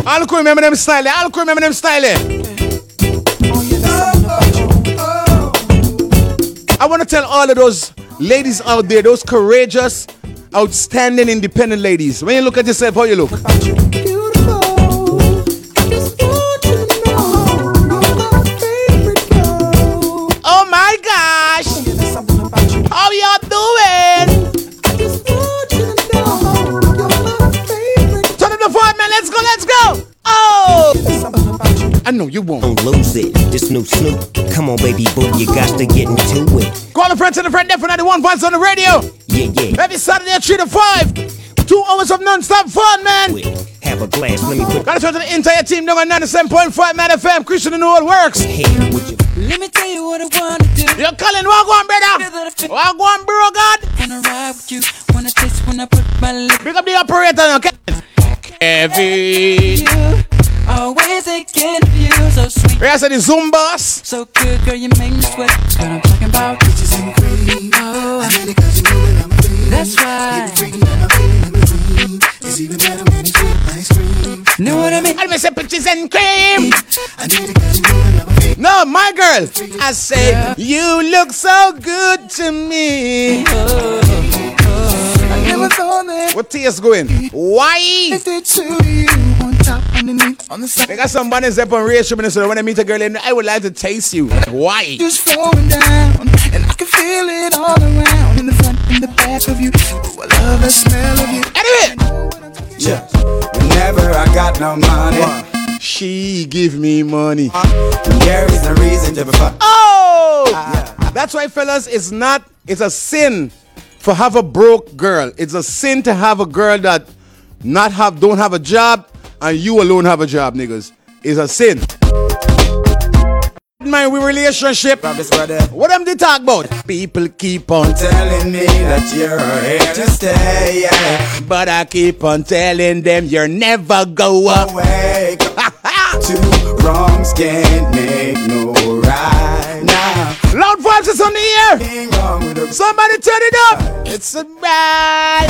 I'll cool remember them style. I'll remember them style. I want to tell all of those ladies out there, those courageous, outstanding, independent ladies. When you look at yourself, how you look? I know you won't. Don't lose it. This new Snoop. Come on, baby boo, you got to get into it. Call a friend to the friend, definitely one vibes on the radio. Yeah, yeah. Every Saturday at 3 to 5. Two hours of non-stop fun, man. Have a glass. Let me put Gotta turn to the entire team down on 97.5 Man FM. Christian and all works. Hey, would you? Let me tell you what I wanna do. You're calling Wagwan, brother. Wagwan, bro, God. Wanna ride with you. Wanna taste when I put my lips. Big up the operator now, Kevin. Kevin. Always thinking of you, so sweet. Where's the Zoom boss? So good, girl, you make me sweat. That's what I'm talking about. Peaches and cream. Oh, I need it cause you know that I'm free. That's right. It's even better when it's with ice cream. Know what I mean? I say peaches and cream. I need it cause you know that I'm free. No, my girl. I say, you look so good to me. Oh, oh, oh. I never thought that What tears going? Why? it to you on top, underneath, on the side. I got some banners up on radio shopping, so when I meet a girl, and I would like to taste you. Why? Just flowing down, and I can feel it all around in the front and the back of you. Oh, I love the smell of you. Anyway, Yeah. Whenever I got no money, she give me money. there is no reason to be fuck. Oh! That's why, fellas, it's not, it's a sin for have a broke girl. It's a sin to have a girl that not have, don't have a job, and you alone have a job, niggas. It's a sin. My we relationship. What am they talk about? People keep on Telling me that you're here to stay, yeah. But I keep on telling them you're never go away. Two wrongs can't make no right now. Loud vibes is on the air. Somebody turn it up. It's a ride.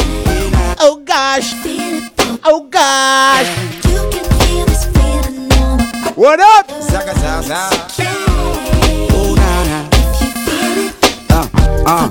Oh gosh. Oh gosh. What up? Zaka, zaka, zaka. Nah, nah. Uh, uh.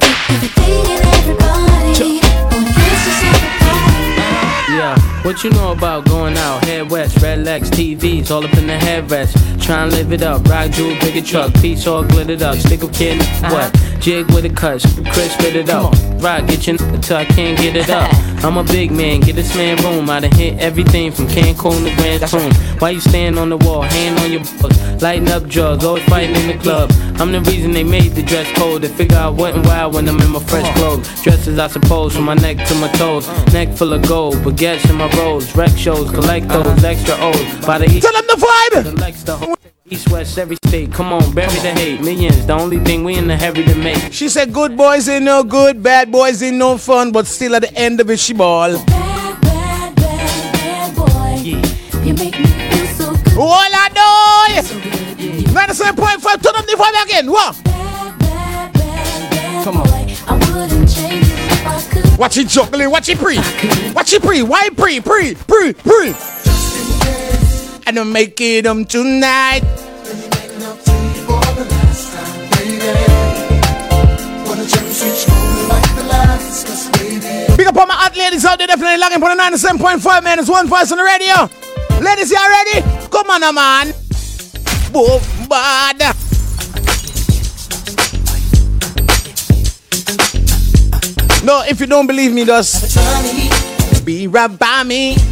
Yeah, what you know about going out? Head west, red Lex, TVs, all up in the headrest. Try and live it up, rock jewel, bigger truck, piece all glittered up. Stick a kid, what? Jig with a cut, Chris spit it up. Rock, get your until I can't get it up. I'm a big man, get this man room. I done hit everything from Cancun to Grand Tune. Why you stand on the wall, hand on your butt, lighting up drugs, always fighting in the club. I'm the reason they made the dress code. They figure I wasn't wild when I'm in my fresh clothes. Dresses, I suppose, from my neck to my toes. Uh. Neck full of gold, baguettes in my rolls. Rec shows, collect those uh-huh. extra O's. By the Tell them the vibe. Selects the East, west, every state. Come on, bury the hate. Millions, the only thing we in the heavy to make. She said good boys ain't no good, bad boys ain't no fun, but still at the end of it she ball. Bad, bad, bad, bad boy. You make me feel so good. All I know. 97.5, turn up the vibe again. What? Come on. I wouldn't change it if I could. Watch it juggling, watch it pre. Watch it pre. Why pre? Pre, pre, pre. And I'm making them tonight. Big up on my hot ladies out there, definitely logging for the 97.5 man. It's one voice on the radio. Ladies, y'all ready? Come on, now, man. Boom, bad. No, if you don't believe me, just be right by me.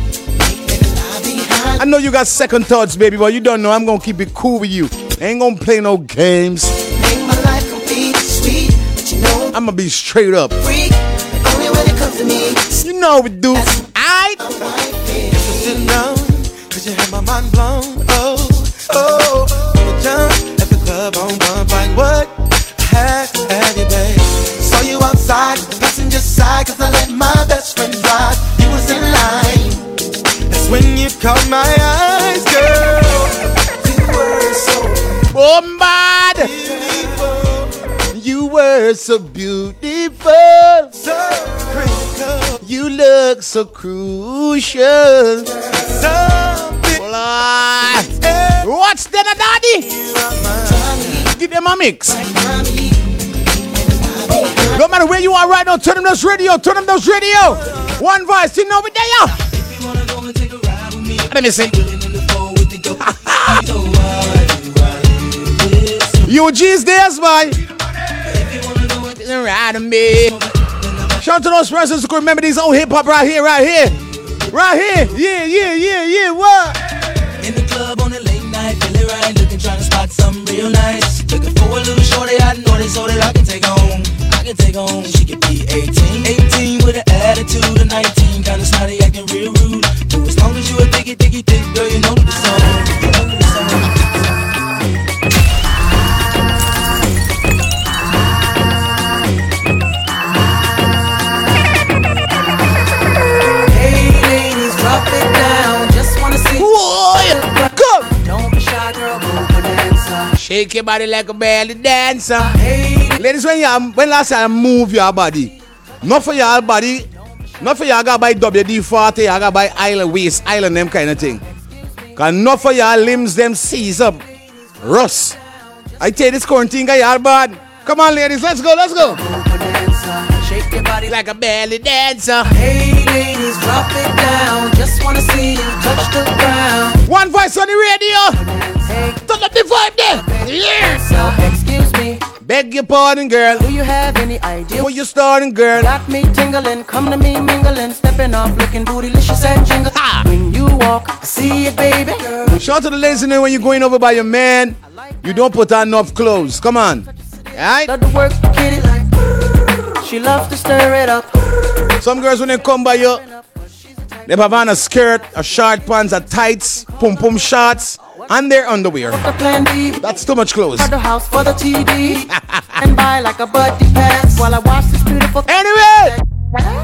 I know you got second thoughts, baby, but you don't know I'm gonna keep it cool with you. I ain't gonna play no games. Make my life complete, sweet, but you know I'm gonna be straight up. freak. Only when it comes to me. You know we do. I Sit down, cause you have my mind blown. Oh, oh, oh, down at the club on bump like what? Had, had you, babe. Saw you outside, passenger side, cause I let my best friend drive. Caught my eyes, girl. You were so Bombard! You were so beautiful. So critical. You look so crucial. Well, uh, what's that, daddy? Give them a mix. No matter where you are right now, turn them those radio, turn them those radio. One voice, you know we there. Let me see. UG's there's boy. Right on me. Shout out to those persons who can remember these old hip hop right here, right here. Right here. Yeah, yeah, yeah, yeah. What? In the club on a late night, feeling right, looking trying to spot something real nice. Looking for a little shorty, I know this so that I can take home. I can take home, she could be 18. 18 with an attitude of 19, kinda snotty, acting real diggy, diggy, dick, girl, you know the song. Hey ladies, it down. Just wanna see. Come. Don't be shy, girl. Go dancer. Shake your body like a belly dancer. Ladies, when you when last time move your body, not for your body, not for your gotta buy WD 40, you gotta buy island waist, island them kind of thing. Cause not for your limbs them seize up. Russ. I tell this quarantine guy y'all bad. Come on, ladies, let's go, let's go. Shake your body like a belly dancer. Hey ladies, drop it down. Just wanna see you touch the ground. One voice on the radio. Turn up the vibe there. Yeah. So excuse me. Beg your pardon, girl. Do you have any idea where you're starting, girl? Got me tingling, come to me mingling, stepping off, looking bootylicious and jingle. When you walk, I see it, baby. Shout out to the there when you're going over by your man. You don't put on enough clothes. Come on. Alright? Love to work, kitty like. She loves to stir it up. Some girls when they come by you, they have on a skirt, a short pants, a tights, pum pum shorts, and their underwear. The plan B. That's too much clothes. At the house for the TD. and buy like a buddy pass while I watch this beautiful. Anyway.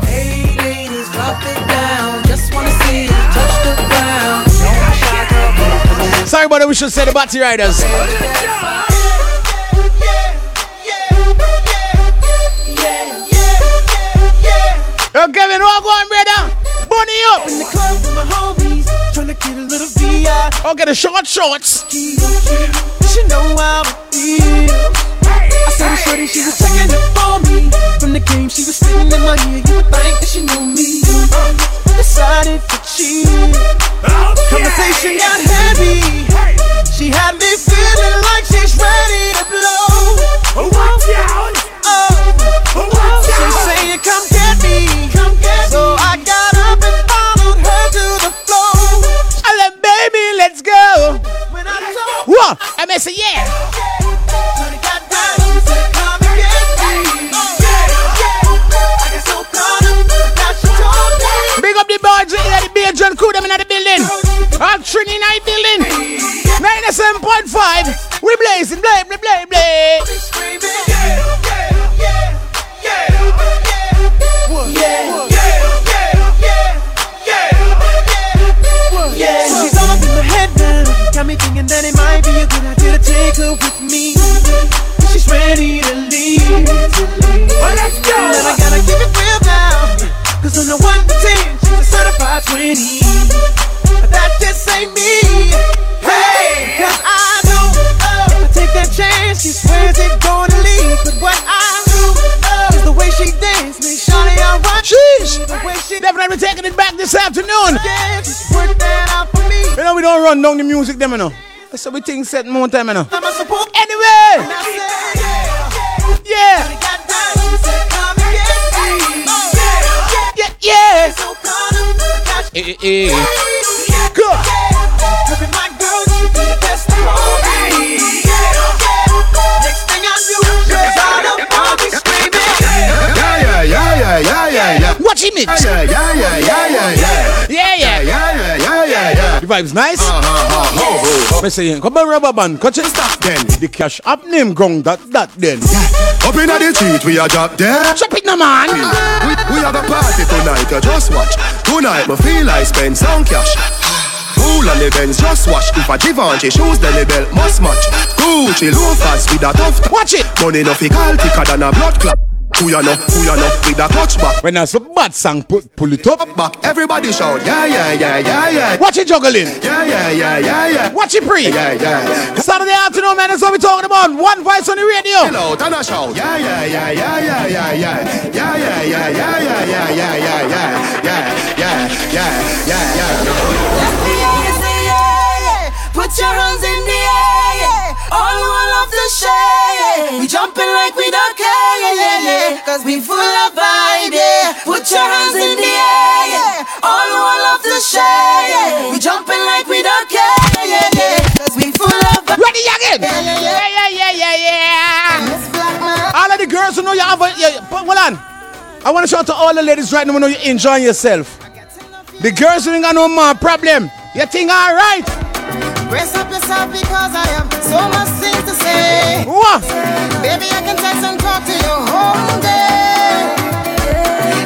Hey ladies, drop it down. Just wanna see you touch the ground. Don't be shy, girl. go for it. Sorry about we should say the Batty Riders. Yo, Kevin, what going, brother? Bunny up. In the club with my homies, trying to get a little VI. Okay, the short shorts. She know how it feels. I saw the shorty, she was checking up for me. From the game, she was spitting in my ear. You would think that she knew me. Decided to cheat. Conversation got heavy. She had me feeling like she's ready to blow. Watch out! Oh, oh, oh. she saying, "Come What? I may say, yeah. Big up the boys in the building, John Cool, them in the building. I'm Trini night building. 97.5. We blazing, blay, blay, blay, blay. Yeah, yeah, yeah, yeah, yeah. yeah. Take her with me. She's ready to leave. Well, let's go. And I gotta keep it real now. Cause on the 1 to 10, she's a certified 20. But that just ain't me. Hey! Cause I know uh, if I take that chance, she swears it's gonna leave. But what I do uh, is the way she dance. Make sure they all right. Sheesh. The way she Definitely taking it back this afternoon. Yeah, just work that out for me. You know we don't run down the music them, you know. So we think set more time, you know. I'm a support. Anyway, yeah, yeah, yeah. Eh, eh, eh. Good. Yeah, yeah, yeah, yeah, yeah, yeah. Watch him it. Yeah, yeah, yeah, yeah, yeah, yeah. Yeah, yeah. Yeah, yeah, yeah, yeah, yeah. The vibe's nice. Uh-huh, Me say, come on, rubber band, catch it. Stop then. The cash up name gong that that then. Up in the street, we are drop there. Chop it, no man. We, we have a party tonight, you just watch. Tonight, me feel I spend some cash. Cool on the Benz, just watch. If a Givenchy shoes, then the belt must match. Gucci loafers with a tough. Watch it. Money no fi call thicker than a blood clot. Who ya know, who ya know, with a clutch back. When that's a bad song, put, pull it up. Back, everybody shout, yeah, yeah, yeah, yeah, yeah. Watch it juggling. Yeah, yeah, yeah, yeah, yeah. Watch it pre. Yeah, yeah. Saturday afternoon, man, that's what we're talking about. One voice on the radio. Hello, Tana shout. Yeah, yeah, yeah, yeah, yeah, yeah, yeah. Yeah, yeah, yeah, yeah, yeah, yeah, yeah, yeah, yeah. Yeah, yeah, yeah, yeah, yeah. Put your hands in the air. All who love to share, yeah. We jumping like we don't care, yeah, yeah, yeah. Cause we full of vibe, yeah. Put your hands in the air, yeah. All who love to share, yeah. We jumping like we don't care, yeah, yeah. Cause we full of vibe. Ready again. Yeah, yeah, yeah. Yeah, yeah, yeah, yeah. All of the girls who know you have a, yeah, but hold on. I want to shout to all the ladies right now who know you're enjoying yourself. The girls who ain't got no more problem. You think all right? Brace up yourself because I have so much things to say. What? Baby, I can text and talk to you all day.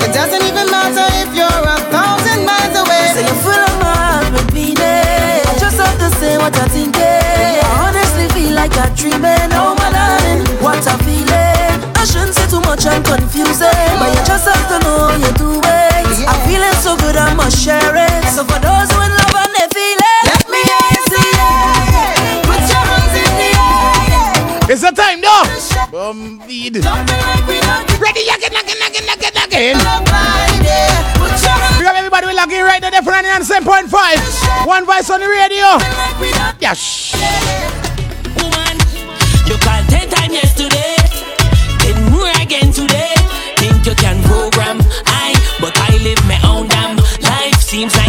It doesn't even matter if you're a thousand miles away. Say you're full of my baby. I just have to say what I think. eh. I honestly feel like I'm dreaming. Oh my darling, what a feeling. I shouldn't say too much, I'm confusing. But you just have to know you do it. I'm feeling so good, I must share it. So for Bombid. Ready again, again, again, again, again. We got everybody we in right now, different and 7.5. One voice on the radio. Yes. You called ten times yesterday, then more again today. Think you can program I, but I live my own damn life. Seems like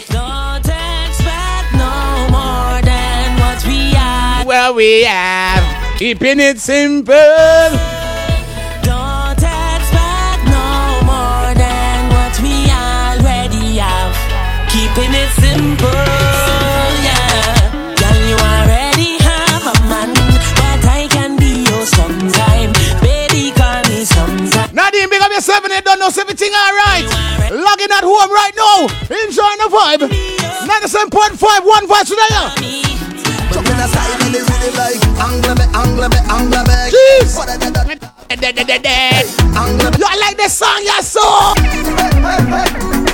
Don't expect no more than what we have. Well, we have keeping it simple. 7, you don't know everything alright. Logging at home right now, enjoying the vibe. Ninety-seven point five, one voice today. Jeez. You like this song, you saw. I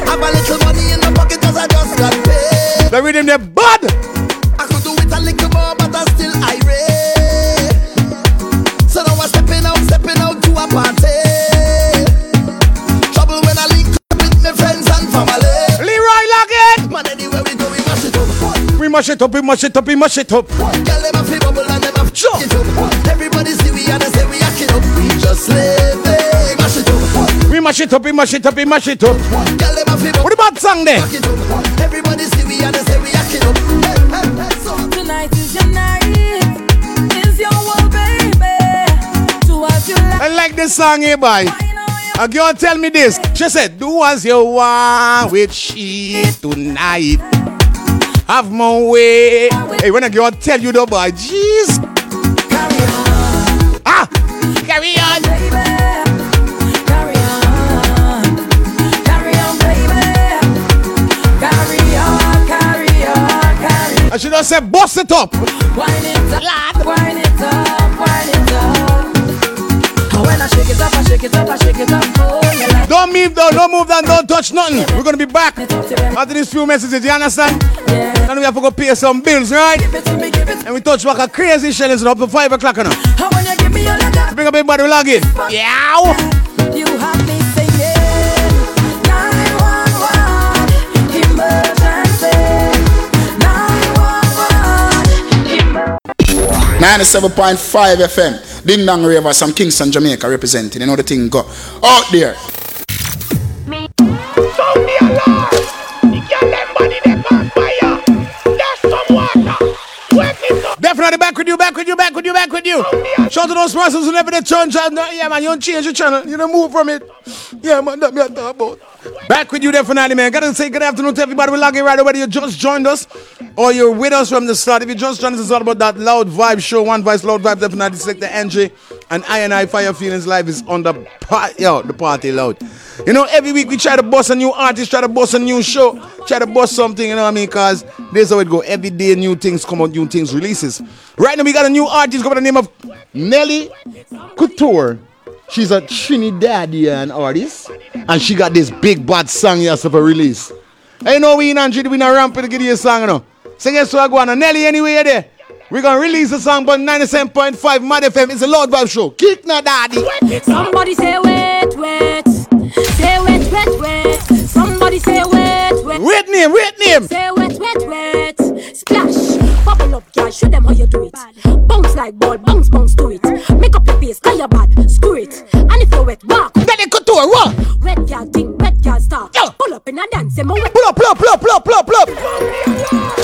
have a little money in the pocket cause I just got paid. The rhythm, they bud. I could do it a little more, but I'm still irate. So now I'm stepping out, stepping out to a party. Leroy Loggett Man anywhere we go we mash it up. We mash it up, we mash it up, we mash it up. Girl them a flip bubble and them a jump it up. Everybody see we and they say we act it up. We just living, mash it up. We mash it up, we mash it up, we mash it up. Girl them a flip What about song there? Everybody see we and they say we act it up. Tonight is your night, is your world, baby. Do as you like. I like this song here, boy. A girl tell me this. She said, Do as you want with she tonight. Have my way. Hey, when a girl tell you the boy, jeez. Carry on. Ah, carry on. I should have said, bust it up. Wind it up, wind it shake it up, I shake it up. Oh, you like Don't move down, don't move down, don't touch nothing. We're gonna be back after these few messages, you understand? And we have to go pay some bills, right? And we touch back a crazy shillings up to 5 o'clock now. And when you give me your leg up, Bring up everybody, log in. Yeah. you have me singing 911 emergency 911 97.5 FM. Ding Dong River, some Kingston, Jamaica representing. You know the thing go out there. me Definitely back with you, back with you, back with you, back with you. Shout to those persons who never they turn channel. Yeah, man, you don't change your channel. You don't move from it. Yeah, man, that me I talk about. Back with you, definitely, man. Gotta say good afternoon to everybody. We're logging right away. You just joined us or you're with us from the start. If you just joined us, it's all about that loud vibe show. One voice, loud vibe, definitely select the NJ. And I and I Fire Feelings Live is on the party, yo, the party loud. You know, every week we try to boss a new artist, try to boss a new show, try to boss something, you know what I mean? Because this is how it go. Every day new things come out, new things releases. Right now we got a new artist by the name of Nelly Couture. She's a Trinidadian artist. And she got this big bad song here for release. I know we in Andrew, we not ramp to give you a song, you know. So guess what on? Nelly anyway you there. We're gonna release the song, but 97.5 Mad FM is a Loud Vibe show. Kick na daddy. Somebody say wet, wet. Say wet, wet, wet. Somebody say wet, wet. Wait name, wait name. Say wet, wet, wet. Splash. Bubble up, girl. Show them how you do it. Bounce like ball, bounce, bounce to it. Make up your face, cause you're bad. Screw it. And if you're wet, walk. Then it couture, what? Wet girl, thing, wet girl, start. Pull up in a dance, say my wet. Pull up, pull up, pull up, pull up, pull up, pull up.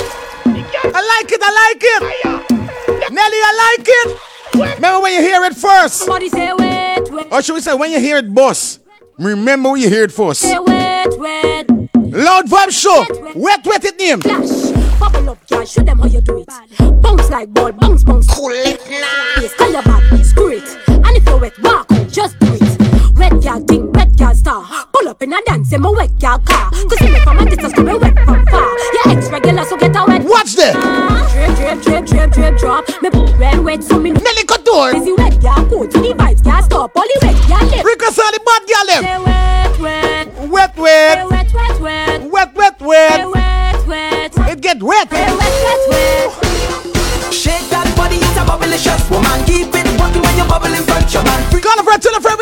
I like it, I like it. Nelly, I like it. Remember when you hear it first. Somebody say wet, wet. Or should we say when you hear it, boss? Remember when you hear it first. Say wet, wet. Loud Vibe Show. Wet, wet it name. Flash. Bubble up, girl. Show them how you do it. Bounce like ball, bounce, bounce. Cool it now. Yes, call your bad. Screw it. And if you're wet, walk. Just do it. Wet girl, thing, wet girl, star. Pull up in a dance, in my wet girl car. Cause you me from a distance, come me wet from far. Your ex regular, so get a wet. Watch that. Drip, drip, drip, drip, drip, drop. Me put red wet, so me. Nelly Couture. Busy wet girl, cool to the vibes, can't stop. Only wet girl, lip. Rick all the bad girl them. Say wet, wet. Wet, Say wet. wet, wet, wet. Wet, wet, Say wet. wet, wet. It get wet. Say wet, wet, wet. Shake that body, it's a bubblicious woman. Keep it walking when you bubble in front your man. Free Call a friend, tell a friend,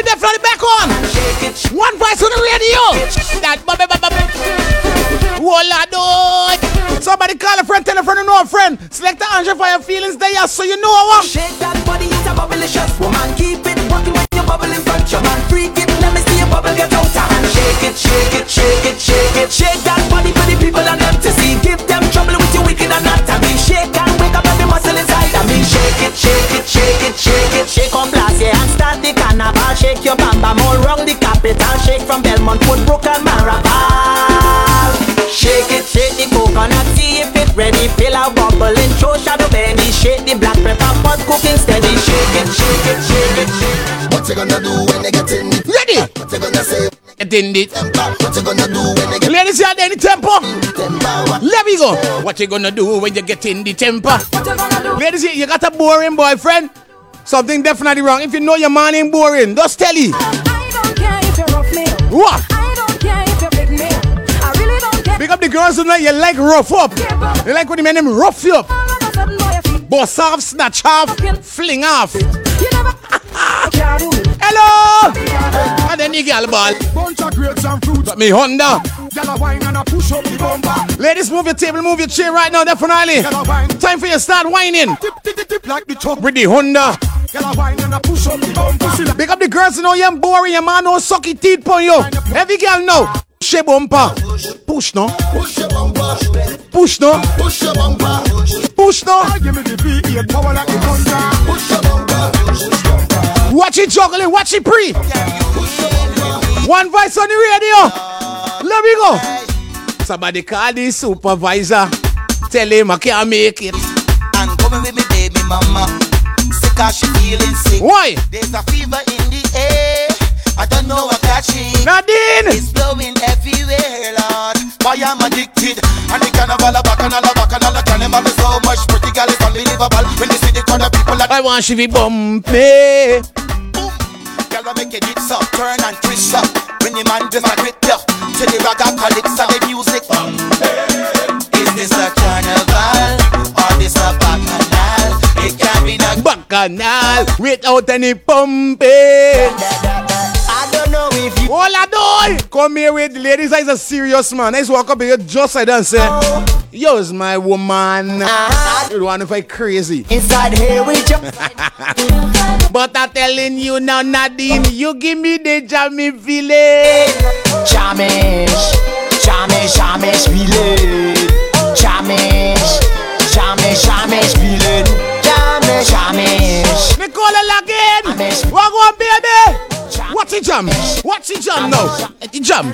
voice on the radio. That bubble, bubble, bubble. Walla do it. Somebody call a friend, tell a friend, and know a friend. Select the answer for your feelings there, so you know what. shake that body, it's a bubblicious woman. Keep it walking when you bubble in front your man. Freak it, let me see your bubble get out of hand. Shake it, shake it, shake it, shake it. Shake that body ready. Feel a bubbling, show shadow belly. Shake the black pepper pot cooking steady. Shake it, shake it, shake it, shake it. What you gonna do when they get in it? Ready? What you gonna say? Attend it. What you gonna do when they get Ladies, you are there in the tempo. temper? Mm, Let me go. What you gonna do when you get in the temper? Ladies, you you got a boring boyfriend. Something definitely wrong. If you know your man ain't boring, just tell him. I don't care if you're rough me. What? Pick up the girls know you like rough up. You like when the men them rough you up. You Boss off, snatch off, fling off. you. Hello! And then the girl ball. Me Honda. Ladies, move your table, move your chair right now, definitely. Time for you to start whining. With the Honda. Gyal a wine and a push up the bumper. Big up the girls who know you're boring, your man no sucky teeth on you. Every girl know. She bumper. Push no. Push your bumper. Push no. Push your bumper. Push no. Give me the V8 power like the thunder. Push your bumper. Push your bumper. Watch it juggling, watch it pre. Push your bumper. One voice on the radio. Let me go. Somebody call the supervisor. Tell him I can't make it. And coming with me baby mama. Sick as she feeling sick. Why? There's a fever in the air. I don't know what catching. Nadine! It's blowing everywhere, Lord. Why I'm addicted. And the carnival, a bacchanal, a bacchanal, a carnival is so much pretty girl, it's unbelievable. When you see the crowd of people that I want she be bumpy. Girl, I make it hits up, turn and twist up. When the man just a grip up, to the ragga calypso, the music. Is this a Bacchanal without any pumping. I don't know if you. All I do, come here with the ladies. I's a serious man. I just walk up here just like that and say, Yo's my woman. Uh-huh. You don't want to fight crazy. Inside here we jump. But I'm telling you now, Nadine, you give me the jammy feeling. Jamish, jamish, jamish feeling. Jamish, jamish, jamish feeling. Jamish, jamish. Me call it again. What go on, baby? What's the jam? What's the jam now? The jam.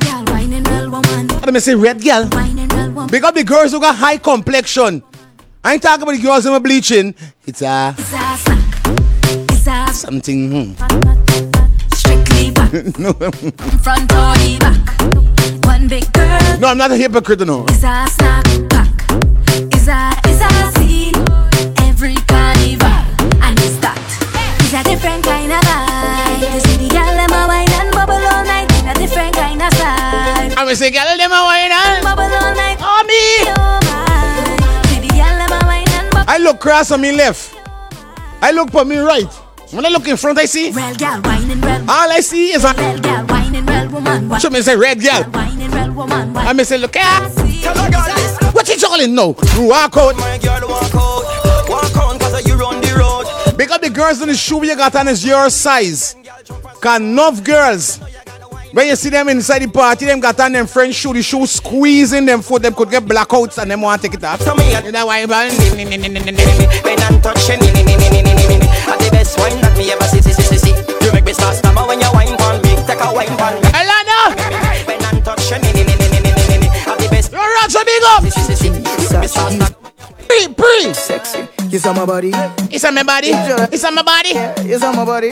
Let me say red girl. Big up the girls who got high complexion. I ain't talking about the girls who are bleaching. It's a something. Strictly back, Hmm. no, front or the back. One big girl no, I'm not a hypocrite. No. is a snack I'm say, girl, them a wine and bubble all night. Oh me. My. See the girl them a wine and bubble. I look cross on me left. I look for me right. When I look in front, I see. Real girl whining, real All I see is a. real girl whining, real woman. Show me say red girl. Whining, real woman. I may say, look here. What you calling now? You walk out. My girl walk out, walk out, cause you run the road. Up the girls in the shoe you got on is your size. Cause enough girls. When you see them inside the party, them got on them French shoe, the shoe squeezing them foot, them could get blackouts and them want to take it off. So me, you know why I'm touching. At the best wine that me ever see, see, see, see. You make me start stammer when you wine on me. Take a wine on me. Elana! When I'm touching. At the best. You're Roger, big up! Pre, pre! Sexy. It's on my body. It's on my body. It's on my body. It's on my body.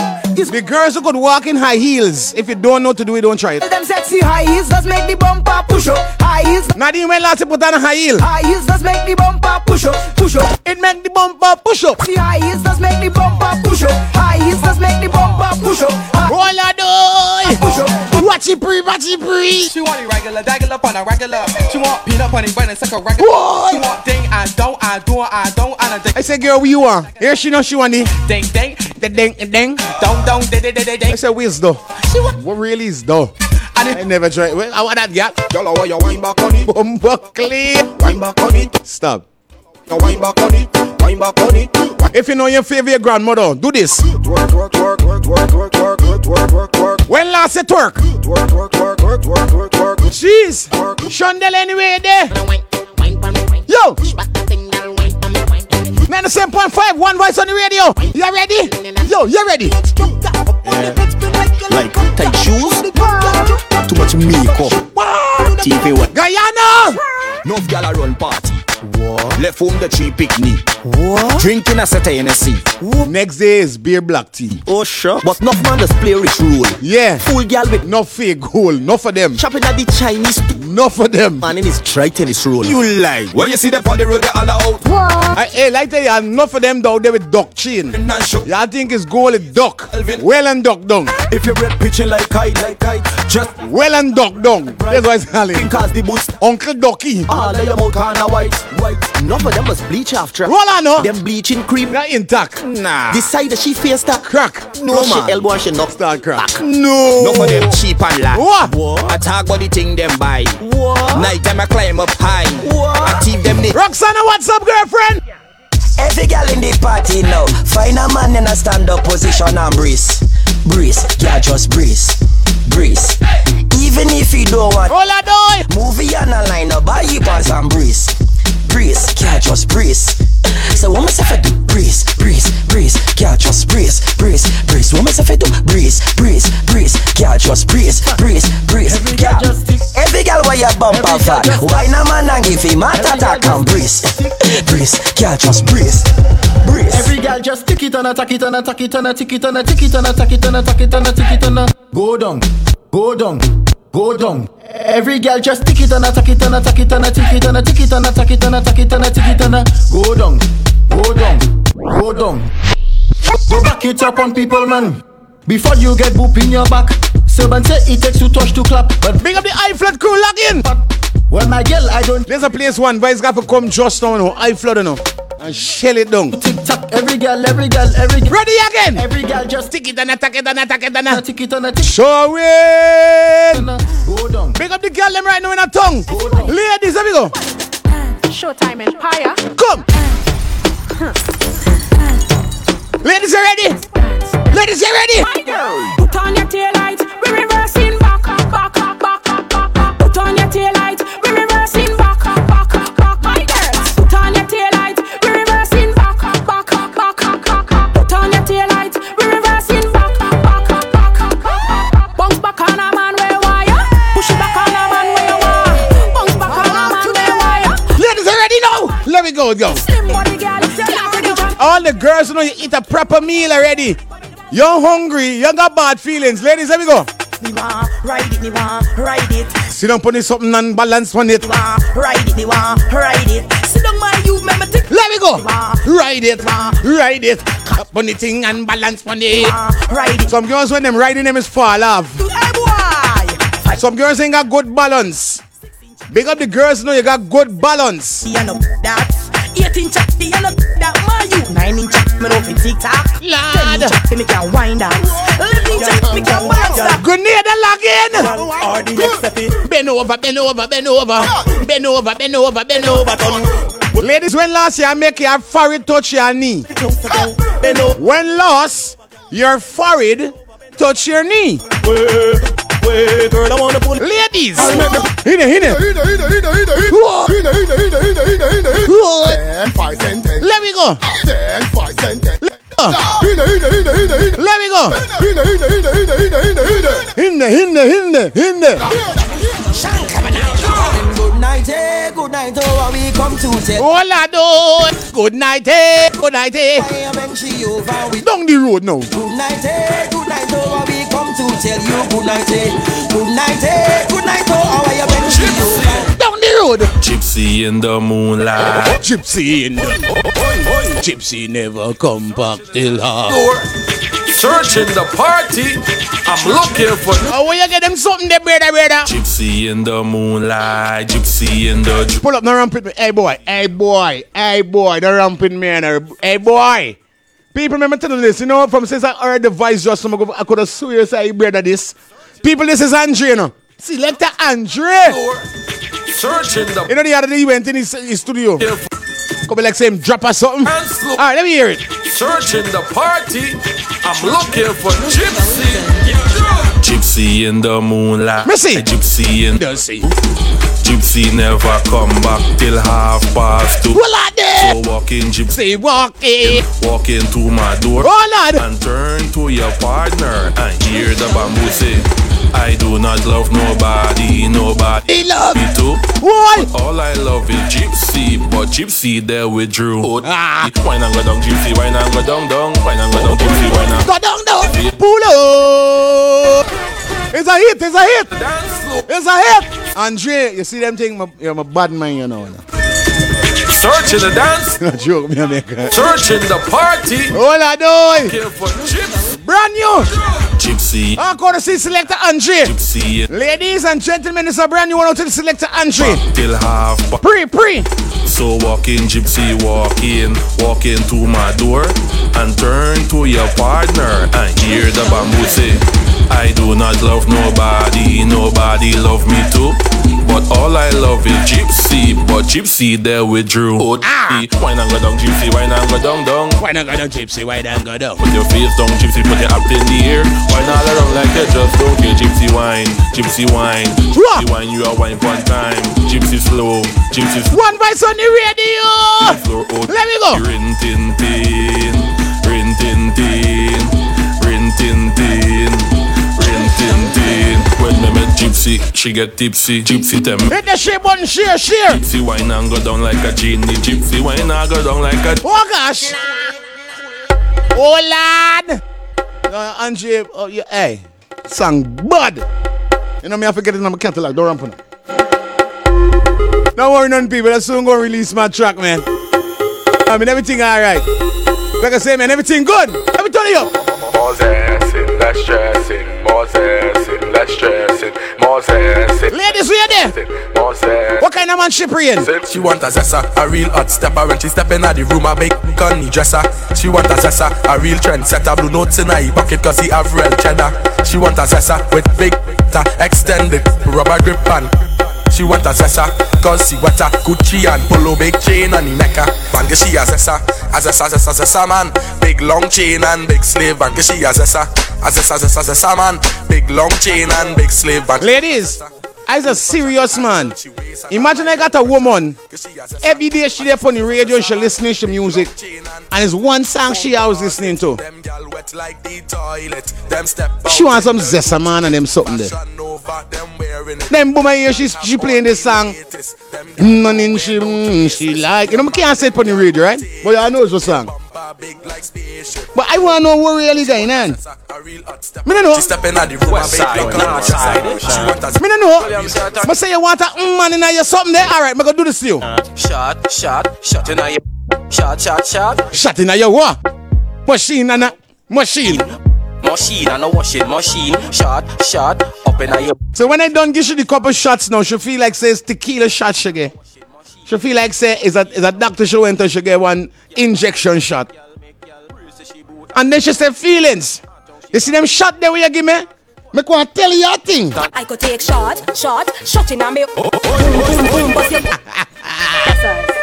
The girls who could walk in high heels. If you don't know to do it, don't try it. Them sexy high heels just make the bumper push up. High heels. Nadine when last you put on a high heel. High heels just make the bumper push up. Push up. It make the bumper push up. See high heels just make the bumper push up. High heels just make the bumper push up. Roll a doy. Push up. Watch it pre, watch it pre. She want it regular, regular on a regular. She want peanut bunny when it's like a regular. What? She want ding and don't, I do, I don't, and a ding. I say, girl, where you are? Here she know she want the Ding, ding, the ding, the ding. don't, don't, ding, ding, ding, ding. I say, where's though? What really is though? I never try. Well, I want that gap. Girl, how you wine back on it? Bumper clean. Wine back on it. Stop. You wine back on it. Wine back on it. If you know your favorite grandmother, do this. Twerk, twerk, twerk, twerk, twerk, twerk, twerk, twerk, twerk, twerk, twerk. When last you twerk? Twerk, twerk, twerk, twerk, twerk, twerk, twerk. Jeez. Shondell anyway there. Yo. 97.5, one voice on the radio. You ready? Yo, you ready? Like tight shoes, too much makeup. TV what? Guyana. No gal a run party. What? Left home the tree picnic. What? Drinking a set of Hennessy. Next day is beer black tea. Oh sure. But enough man just play rich rule. Yeah. Full gal with No fake gold, no for them. shopping at the Chinese too. No for them. Man in his try tennis roll. You lie. When you see them on the road, they all out. I, hey, like tell you, enough of them down there with duck chin. Y'all think it's gold is duck. Well and duck down. If you break pitching like kite, like kite, just Well and duck down. That's why it's calling. cause the boots. Uncle Ducky. All of your mouth white, white. Enough of them was bleach after. Roll on, no. Them bleaching cream. Not intact. Nah. The side that she face that. Crack. No, she man. elbow and she knock. Start crack. No. No for them cheap and lack. What? what? I talk about the thing them buy. What? Night time I climb up high. What? I thief them the Roxana, what's up, girlfriend? Every girl in the party now, find a man in a stand-up position and breeze, breeze, yeah, just breeze, breeze. Even if you don't want Roll a doy. movie and a line up, buy you pants and breeze, breeze, yeah, just breeze. So what myself I do? Breeze, breeze, breeze, yeah, just breeze, breeze, breeze. What myself I do? Breeze, breeze, breeze, yeah, just breeze, breeze, bumper fat. Wine a man and give him heart attack and brace. Brace, girl just brace. Brace. Every girl just tick it and attack it and attack it and attack it and attack it and attack it and attack it and attack it and a- go down, go down, go down. Every girl just tick it and attack it and attack it and attack it and attack it and attack it and attack it and attack it and a- go down, go down, go down. Go back it up on people, man. Before you get boop in your back. Servant say it takes two touch to clap. But big up the high flood crew, log in. Well, my girl, I don't. There's a place one, but it's got to come just now, no. high flood, no. And shell it down. Tick tock, every girl, every girl, every girl. Ready again. Every girl just tick it and attack it and attack it and attack it and attack it. Show it. Hold on. Pick up the girl them right now in a tongue. Ladies, there we go. Showtime Empire. Come. Ladies, you ready? Ladies, you ready? Put on your tail light, we reversing me go, you jump. All the girls know you eat a proper meal already. You're hungry, you got bad feelings. Ladies, let me go. Me want ride it, me want ride it. Sit down, put something and balance on it. Ride it, me want ride it. Sit down, my you me me tick. Let me go. Ride it, ride it. Up on the thing and balance on it. Ride it. Some girls when them riding them is fall off. Some girls ain't got good balance. Big up the girls know you got good balance. You know that. 18 chop, you know that my you. 9 inch chop, me know fi tick tock. 10 inch chop, me can wind that. 11 inch chop, me can balance that. Grenade and log in. Or the next step. Bend over, bend over, bend over. Bend over, bend over, bend over. Ladies, when last year make your forehead touch your knee. When last your forehead touch your knee. Wait, girl, I wanna pull Ladies, I'll make them- hit it, hit it. Hina, hina, hina, hina, hina. Whoa. Hina, hina, hina, hina, hina, hina, hina. Whoa. Ten, five, ten, ten. Let me go. Ten, five, ten, ten. Let me go. Hinne, hinne, hinne, hinne. Good night, eh, good night, oh, we come to tell. Hola, do. Good night, eh. Good night, eh. I am in she over with. Down the road now. Good night, eh, good night, oh, we come to tell you good night, eh. Good night, eh, good night, oh, how are you been she over? Down the road. Gypsy in the moonlight. Gypsy in the. Gypsy never come back till half. Searching the party. I'm looking for. Oh, where you get them something there, brother, brother? Gypsy in the moonlight. Gypsy in the. Pull up, no ramping me. Hey, boy. Hey, boy. Hey, boy. The ramping man. uh, Hey, boy. People, remember telling this. You know, from since I heard the voice just some ago, I could have swear say, you brother, this. People, this is Andre, you know. Selector Andre. Searching the. You know, the other day he went in his, his studio. Couple like say him drop or something. All right, let me hear it. Searching the party. I'm looking for Gypsy. Gypsy in the moonlight. Missy. Gypsy in the see. Gypsy never come back till half past two. Well, I did. So walking gypsy. Walking. Walk into my door. Oh, lad. And turn to your partner and hear the bamboo say, I do not love nobody, nobody. He love me too. Why? All I love is gypsy, but gypsy there withdrew. Oh, Ah. Wine and go down, gypsy, wine and go down, down. Wine and go down, gypsy, wine and Go down, down. Pull up. It's a hit. It's a hit. It's a hit. Andre, you see them thing? My, you're my bad man, you know. Searching the dance, No joke, me, I make a- searching the party. Hold on, doy. Looking for gypsy. Brand new. Gypsy, I'm going to see Selector Andre. gypsy, Ladies and gentlemen, it's a brand new one out to the Selector Andre. till half. Pre, pre. So walk in, gypsy, walk in, walk into my door and turn to your partner and hear the bamboo say, I do not love nobody, nobody love me too. But all I love is gypsy, but gypsy there withdrew. Oh, ah. Why not go down, gypsy? Why not go down, down? Why not go down, gypsy? Why not go down? Put your face down, gypsy, put your act in the air. Why not around like you just don't care? Gypsy wine, gypsy wine, gypsy wine, you are wine one time. Gypsy slow, gypsy slow. One voice on the radio. Floor out. Let me go. Rin tin tin, Gypsy, She get tipsy, gypsy them. Hit the share button, share, share. Gypsy wine and go down like a genie. Gypsy wine and go down like a. Oh gosh. Oh lad. Uh, Angie, oh yeah, hey, song bud. You know me, I forget it in my catalog. Don't run for now. Don't worry, none people. I soon gonna release my track, man. I mean, everything alright. Like I say, man, everything good. Let me tell you. More zessin, less stressing. More zessin, less stressing. More zessin. Ladies, we are there. More zessin. What kind of man she praying? She want a zessa, a real hot stepper When she step in the room, a big gunny dresser She want a zessa, a real trendsetter Blue notes in her pocket cause he have real cheddar She want a zessa with big ta extended rubber grip and she want a zessa, cause she want a Gucci and polo big chain on the neck Man, she a zessa, a zessa, zessa, zessa man Big long chain and big sleeve, and get she a zessa A zessa, zessa, zessa man Big long chain and big slave and Ladies, I's a serious man. Imagine I got a woman. Every day she there on the radio, she listening to music. And it's one song she always listening to. She wants some zessa man and them something there. Then boom, I hear she, she playing this song. Nothing she, mm, she like. You know, I can't say it on the radio, right? But I know it's a song. But I want to know what really going on. Me no know. She step in the room, a big north side She want Me no know. But say you want a mm man in your something there. All right, me go do this to you. Shot, shot, shot in your Shot, shot, shot Shot in your what? Machine and a machine. Machine and a washing machine Shot, shot, up in your So when I done give you the couple shots now, she feel like says it's tequila shot she get. She feel like say it's a, it's a doctor she went to she get one injection shot. And then she said feelings. You see them shot there where you give me? Me go and tell you a thing. I could take shot, shot, shot in a me. Boom, boom, boom.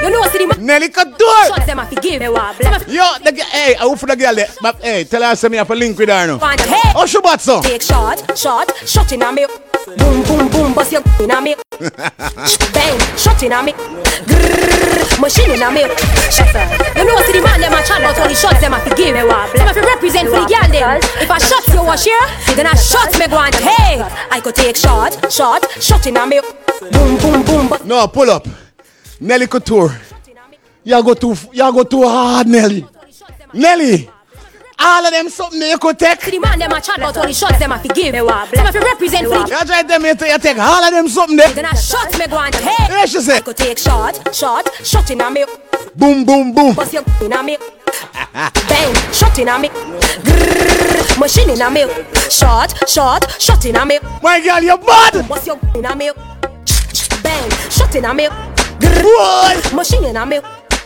You know, see the Nelly Couture. Shots them have give me wobble. Them have Yo, the, g- hey, I hope for the girl there. But hey, tell her say me have a link with her now. find hey. Oh, she bought some. Take shot, shot, shot in a me. Boom, boom, boom, bust your in a me. Bang, shot in a me. Grrrr, machine in a me. Yes, sir. You know, see the man them a chat about all the shots them have to give me wobble. Them have to represent for the girl them. If I shot you wash here, then I shot me go and hey. I could take shot, shot, shot in a me. Boom, boom, boom, but No, pull up. Nelly Couture. Y'all go too, y'all go too hard, Nelly. Nelly. All of them something that you could take. See the man them a chat about all the shots them have to give me wobble. Them have to represent for the You try them here to you take all of them something there. Then I shot me go and hey. Yeah, she said. I could take shot, shot, shot in a me. Boom, boom, boom. Bust your in a me. Bang, shot in a me. Grrrr, machine in a me. Shot, shot, shot in a me. My girl, you bad. Bust your in a me. Bang, shot in a me. Grrrr, machine in a me.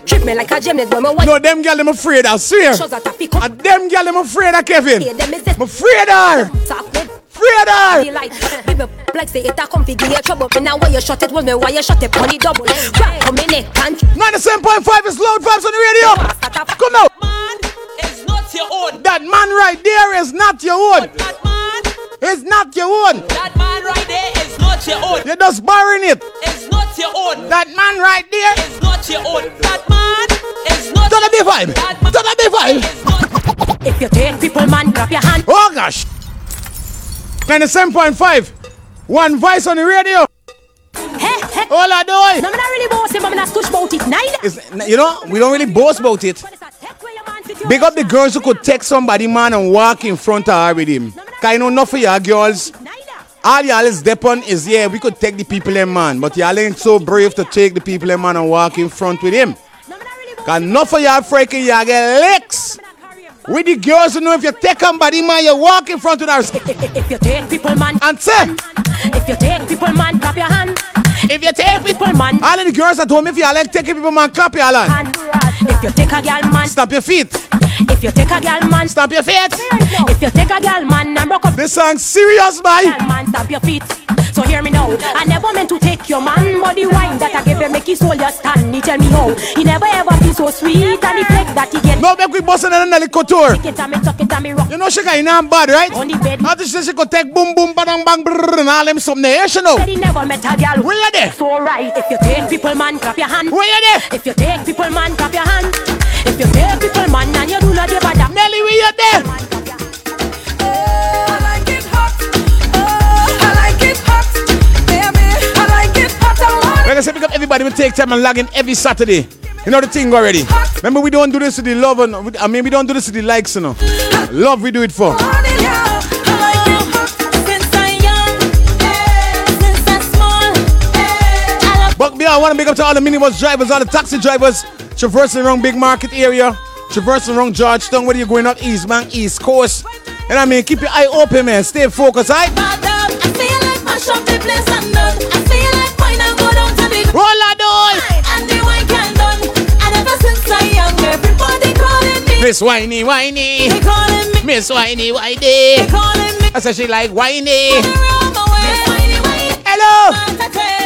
Trip me like a gymnast when me watch. No, them girl, them afraid, I swear. Shots at a pick up. And them girl, them afraid of Kevin. Yeah, them is this. I'm afraid of her. Afraid of her. the like say it a comfy, give you trouble. Me now why you shot it was me why you shot it on the double. Crack on me neck and 97.5 is loud vibes on the radio. Come now. It's not your own. That man right there is not your own. That man, It's not your own. that man right there is not your own. You're just borrowing it. It's not your own. That man right there. It's not your own. That man is not. Turn up the vibe. Turn up the vibe. If you take people, man, grab your hand. Oh gosh. 97.5. One voice on the radio. Hey, hey. All I do is. No, me not really bossy, but me not stush about it. Neither. It's, you know, we don't really boast about it. Big up the girls who could take somebody, man, and walk in front of her with him. Cause you know, enough for y'all girls. All y'all is depend is, yeah, we could take the people in, man. But y'all ain't so brave to take the people in, man, and walk in front with him. Cause enough of y'all freaking y'all get licks. With the girls, you know, if you take somebody, man, you walk in front of her. If you take people, man. And say, If you take people, man, grab your hand. If you take people, man. all of the girls at home, if y'all like taking people, man, clap y'all hand. If you take a girl, man. Stamp your feet. If you take a girl, man. Stamp your feet. If you take a girl, man, and broke up. This song serious, boy. Girl, man, stamp your feet. So hear me now. I never meant to take your man, but the wine that I gave him make his soul just stand. He tell me how. He never ever be so sweet, and the flex that he get. No, make we boss in Nelly Couture. Take it and me tuck it and me rock. You know she got in bad, right? On the bed. How she she could take boom boom bang bang brrr, and all them something there, you know. He never met a girl. Where you there? So right. If you take people, man, clap your hand. Where you there? If you take people, man, clap your hand. If you take people, man, and you do not give a damn. Nelly, where you there? Oh, I like it hot. Oh, I like it hot. Baby, I like it hot. I want it. Like I said, pick up everybody. We take time and log in every Saturday. You know the thing already. Remember, we don't do this to the love, and I mean, we don't do this to the likes, you know. Love, we do it for. Yeah, I want to big up to all the minibus drivers, all the taxi drivers traversing around big market area, traversing around Georgetown, whether you're going up East Bank, East Coast. And I mean, keep your eye open, man. Stay focused, alright? Roll that Miss Whiny Whiny. Miss Whiny Whiny. I said she like whiny. Hello.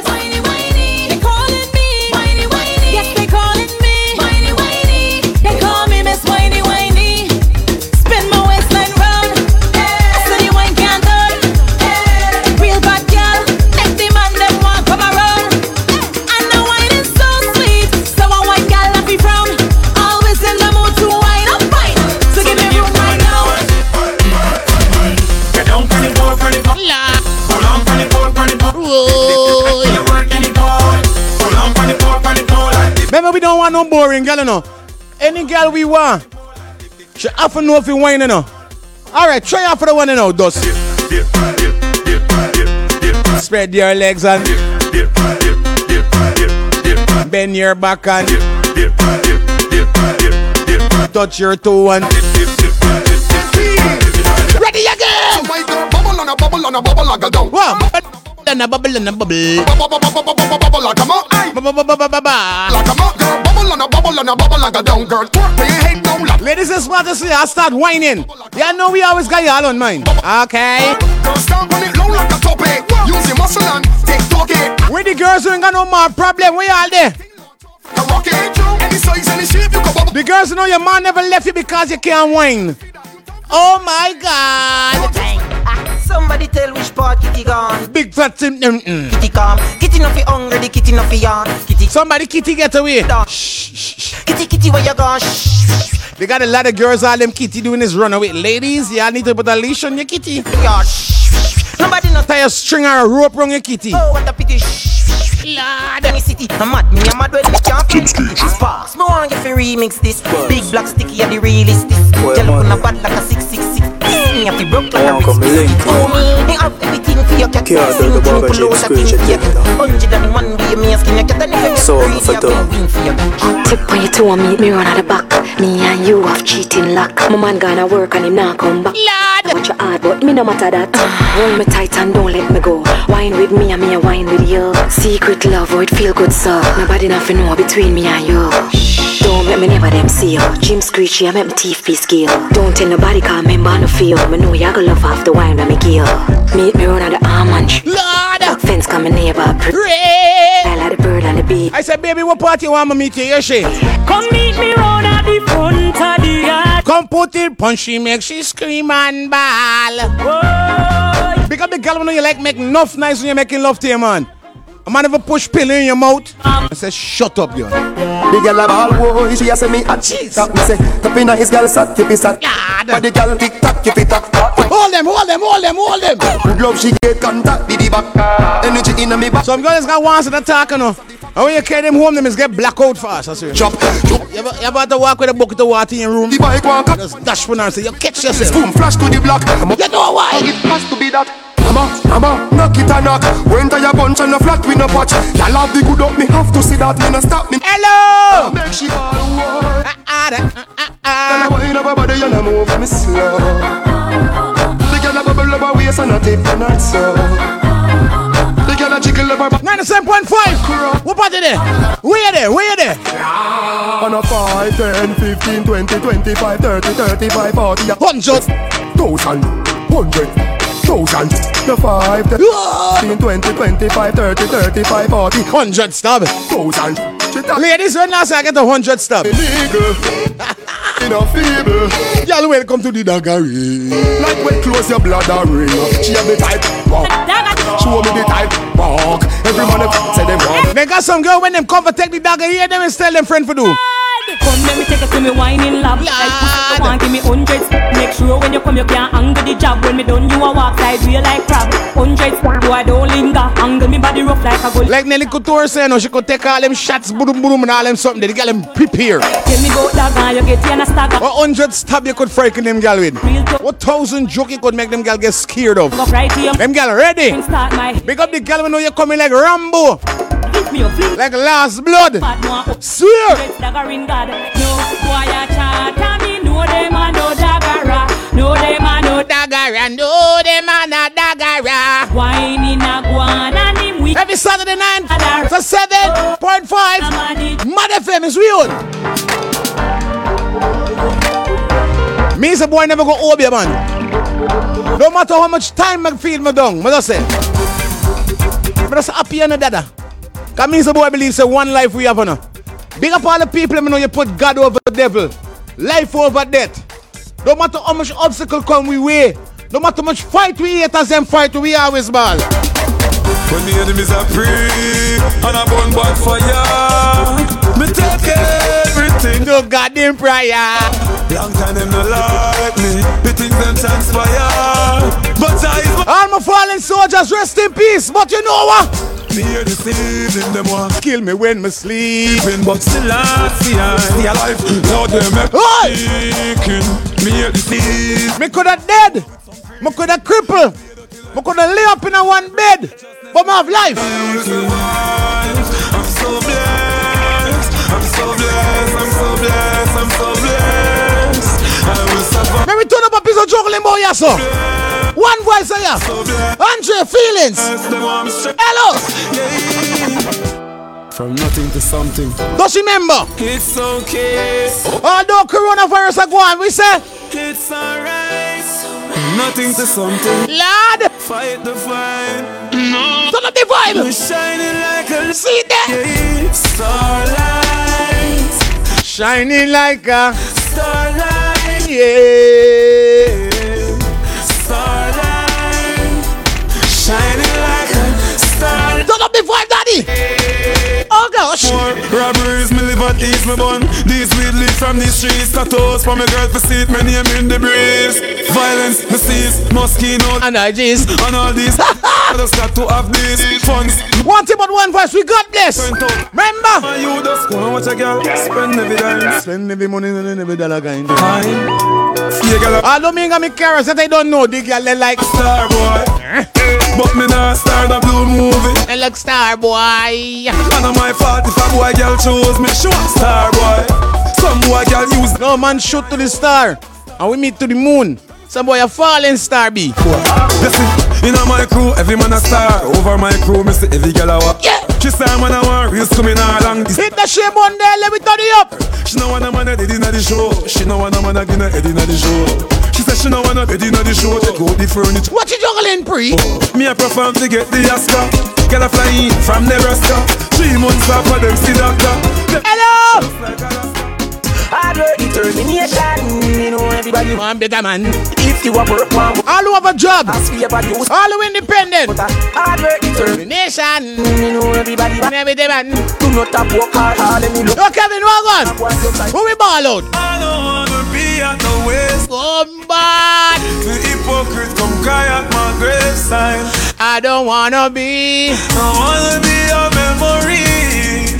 Don't want no boring girl, you know. Any girl we want, she have to know if you whine, you know. All right, try out for the one, you know, dust. Spread your legs and bend your back and touch your toe and ready again. Bubble on a bubble on a bubble like a down. Wow. And a bubble and a bubble. Bubble like a mo. Like a mo, girl. Bubble on a bubble on a bubble like a down, girl. Twerk me your head down like. Ladies and smarters, I start whining. Yeah, know we always got y'all on mind. Okay. Girl, stamp on it low like a topic. Use your muscle and take talk it. Where the girls who ain't got no more problem, where y'all there? Rock it. Any size, any shape, you can bubble. The girls who know your man never left you because you can't whine. Oh my God. Somebody tell which part kitty gone. Big fat sim. Mm, mm. Kitty calm. Kitty no fi hungry, the kitty no fi yawn. Kitty. Somebody kitty get away. Shh. Kitty kitty where you gone? Shh. They got a lot of girls all them kitty doing this runaway. Ladies, y'all need to put a leash on your kitty. Yeah, shh. Nobody no tie a string or a rope around your kitty. Oh, what a pity. Shh. Lord, any city. I'm mad, me I'm mad when me can't fit. Sparks, me want you fi remix this. Big black sticky, are the realest. This. Gel up on a bad like a six six six. Me have to broke like a wrist. Oh me, me have everything for your cat. Can't do the Snoop, bugger pull out shit, a thing scratch for it, your cat. Hundred and one way me a skin your cat. And if you So, get for greedy, two. I win for your cat. Tip on your toe and meet me run at the back. Me and you have cheating luck. My man gonna work and him not come back. Lord, watch your hard, but me no matter that. Hold me tight and don't let me go. Wine with me and me a wine with you. Secret love, oh it feel good so. Nobody nothing know between me and you. Don't make me never them see you. Jim screechy, I make my teeth be skill. Don't tell nobody cause member no feel. Me know you gonna love half the wine that me give. Meet me run at the arm and sh- Lord, Back fence come my neighbor. Pray. I like the bird and the bee. I said, baby, what party you want me meet you? You say? Come meet me round at the front of the yard. Come put it, punch she make she scream and ball. Because the girl when you like make enough nice when you're making love to your man. A man ever push pill in your mouth and say, shut up, girl. The girl a ball boy, she a say me a cheese. Me say, top inna his girl sat, keep it sat. But the girl tick tock, keep it tock. Hold them, hold them, hold them, hold them. Good love she get contact, the back. Energy inna me back. Some girls got once in attack, you know. And when you carry them home, them is get black blackout fast, I swear. Chop, You ever, you ever to walk with a bucket of water in your room? The bike walk. Just dash one and say, you catch yourself. Boom, flash to the block. You know why? It has to be that. Mama, mama, knock it a knock. When to your bunch and a flat we no patch. Y'all have the good up, me have to see that. Me no stop me. Hello. Make she all war. Ah, ah, ah, Girl ah. a wind up her body and a move me slow. The girl a bubble up her waist and a tip and a so. The girl a jiggle up her back. 97.5. What party there? Where there? Where there? On a 5, 10, 15, 20, 25, 30, 35, 40, a Hundred. thousand, hundred, thousand, the 5, 10, ah! 15, 20, 25, 30, 35, 40, Hundred stab. thousand. She talk Ladies, when last I get a hundred stab? illegal, in a feeble. Y'all welcome to the Daggery. Like when close your blood a ring. She have the type walk. Show me the type walk. Every man say them walk. They got some girl when them cover take the dagger here, them and tell them friend for do. Come let me take you to me whining lab. Like pussy, you want give me hundreds. Make sure when you come you can't angle the job. When me done you a walk side real like crab. Hundreds, boy don't linger. Angle me body rough like a gold. Like Nelly Couture say, no, oh, she could take all them shots, boom, boom, and all them something. They get them prepare. Tell me go dagger, you get in a stagger. What hundred stab you could frighten them gal with? What thousand joke you could make them gal get scared of? Go right here. Them gal ready? Start my. Big up the gal when know you coming like Rambo. Me up, fling. Like last blood. Bad. Oh. Swear. Dagger in God. No, boy a chat me know them a no daggera. Know them a no daggera. Know them a no daggera. Wine in a guan and him weak. Every Saturday night, so seven point five. Mad FM is real. Me is a boy never go over man. No matter how much time I feel me down, me just say. Eh. Me just happy and a dada. Cause me is a boy believe say one life we have on. Big up all the people, me know you put God over the devil. Life over death. No matter how much obstacle come we way. No matter how much fight we hate as them fight we always ball. When the enemies are free and I burn bad fire, me take everything. No goddamn prayer. Long time them no like me, the things them transpire. But I All my fallen soldiers rest in peace. But you know what? Me hear deceiving them one Kill me when me sleep. But still I see I see alive. Now they make me thinking. Me hear deceive. Me coulda dead. Me coulda cripple. Me coulda lay up in a one bed. But me have life. I'm so blessed. I'm so blessed. I'm so blessed. I'm so blessed. I will suffer. Let me turn up a piece of juggling boy, yes, sir. One voice here. Andre feelings. Hello. From nothing to something. Just remember. It's okay. Although coronavirus are going, we say. It's alright. Nothing to something. Lord. Fight the fight. No. Turn up the vibe. We're shining like a See there. starlight. Shining like a starlight. Yeah. The vibe, daddy. Oh gosh. More robberies, me live at ease, me bun. These weed lead from the streets. Tattoos from a girl for seat, my name in the breeze. Violence, me seize, mosquito. And I just. And all these. I just got to have these funds. One thing but one voice, we got this. Remember. And you just go and watch a girl spend every dime. Spend every money and every dollar kind. Yeah, girl. I don't mean me carers that I don't know. The girl they like star boy. Eh? But me not star the blue movie. They like star boy. And my fault if a boy girl chose me. Sure, star boy. Some boy girl use. No man shoot to the star. And we meet to the moon. Some boy a falling star be. Listen, in my crew, every man a star. Over my crew, me see every girl a walk. Yeah. She say man a want real coming along this. Hit the shame on there, let me turn it up. She know want a man a dead inna the show. She know want a man a gonna head inna the show. She say she know want a bed inna the show. Take out the furniture. What you juggling, pre? Oh, me a perform to get the Oscar. Girl a fly in from Nebraska. Three months after them see doctor. Hello. Hard work, determination. You know everybody. One better man. If you a work one, All who have a job. ask for your produce. All who independent. Uh, hard work, determination. Nation. You know everybody. And every day man. Do not stop work hard, hard. Let me look. Yo, Kevin, what on? Who we ball out? I don't wanna be at the waste. Come bad. The hypocrite come cry at my graveside. I don't wanna be. I wanna be a memory.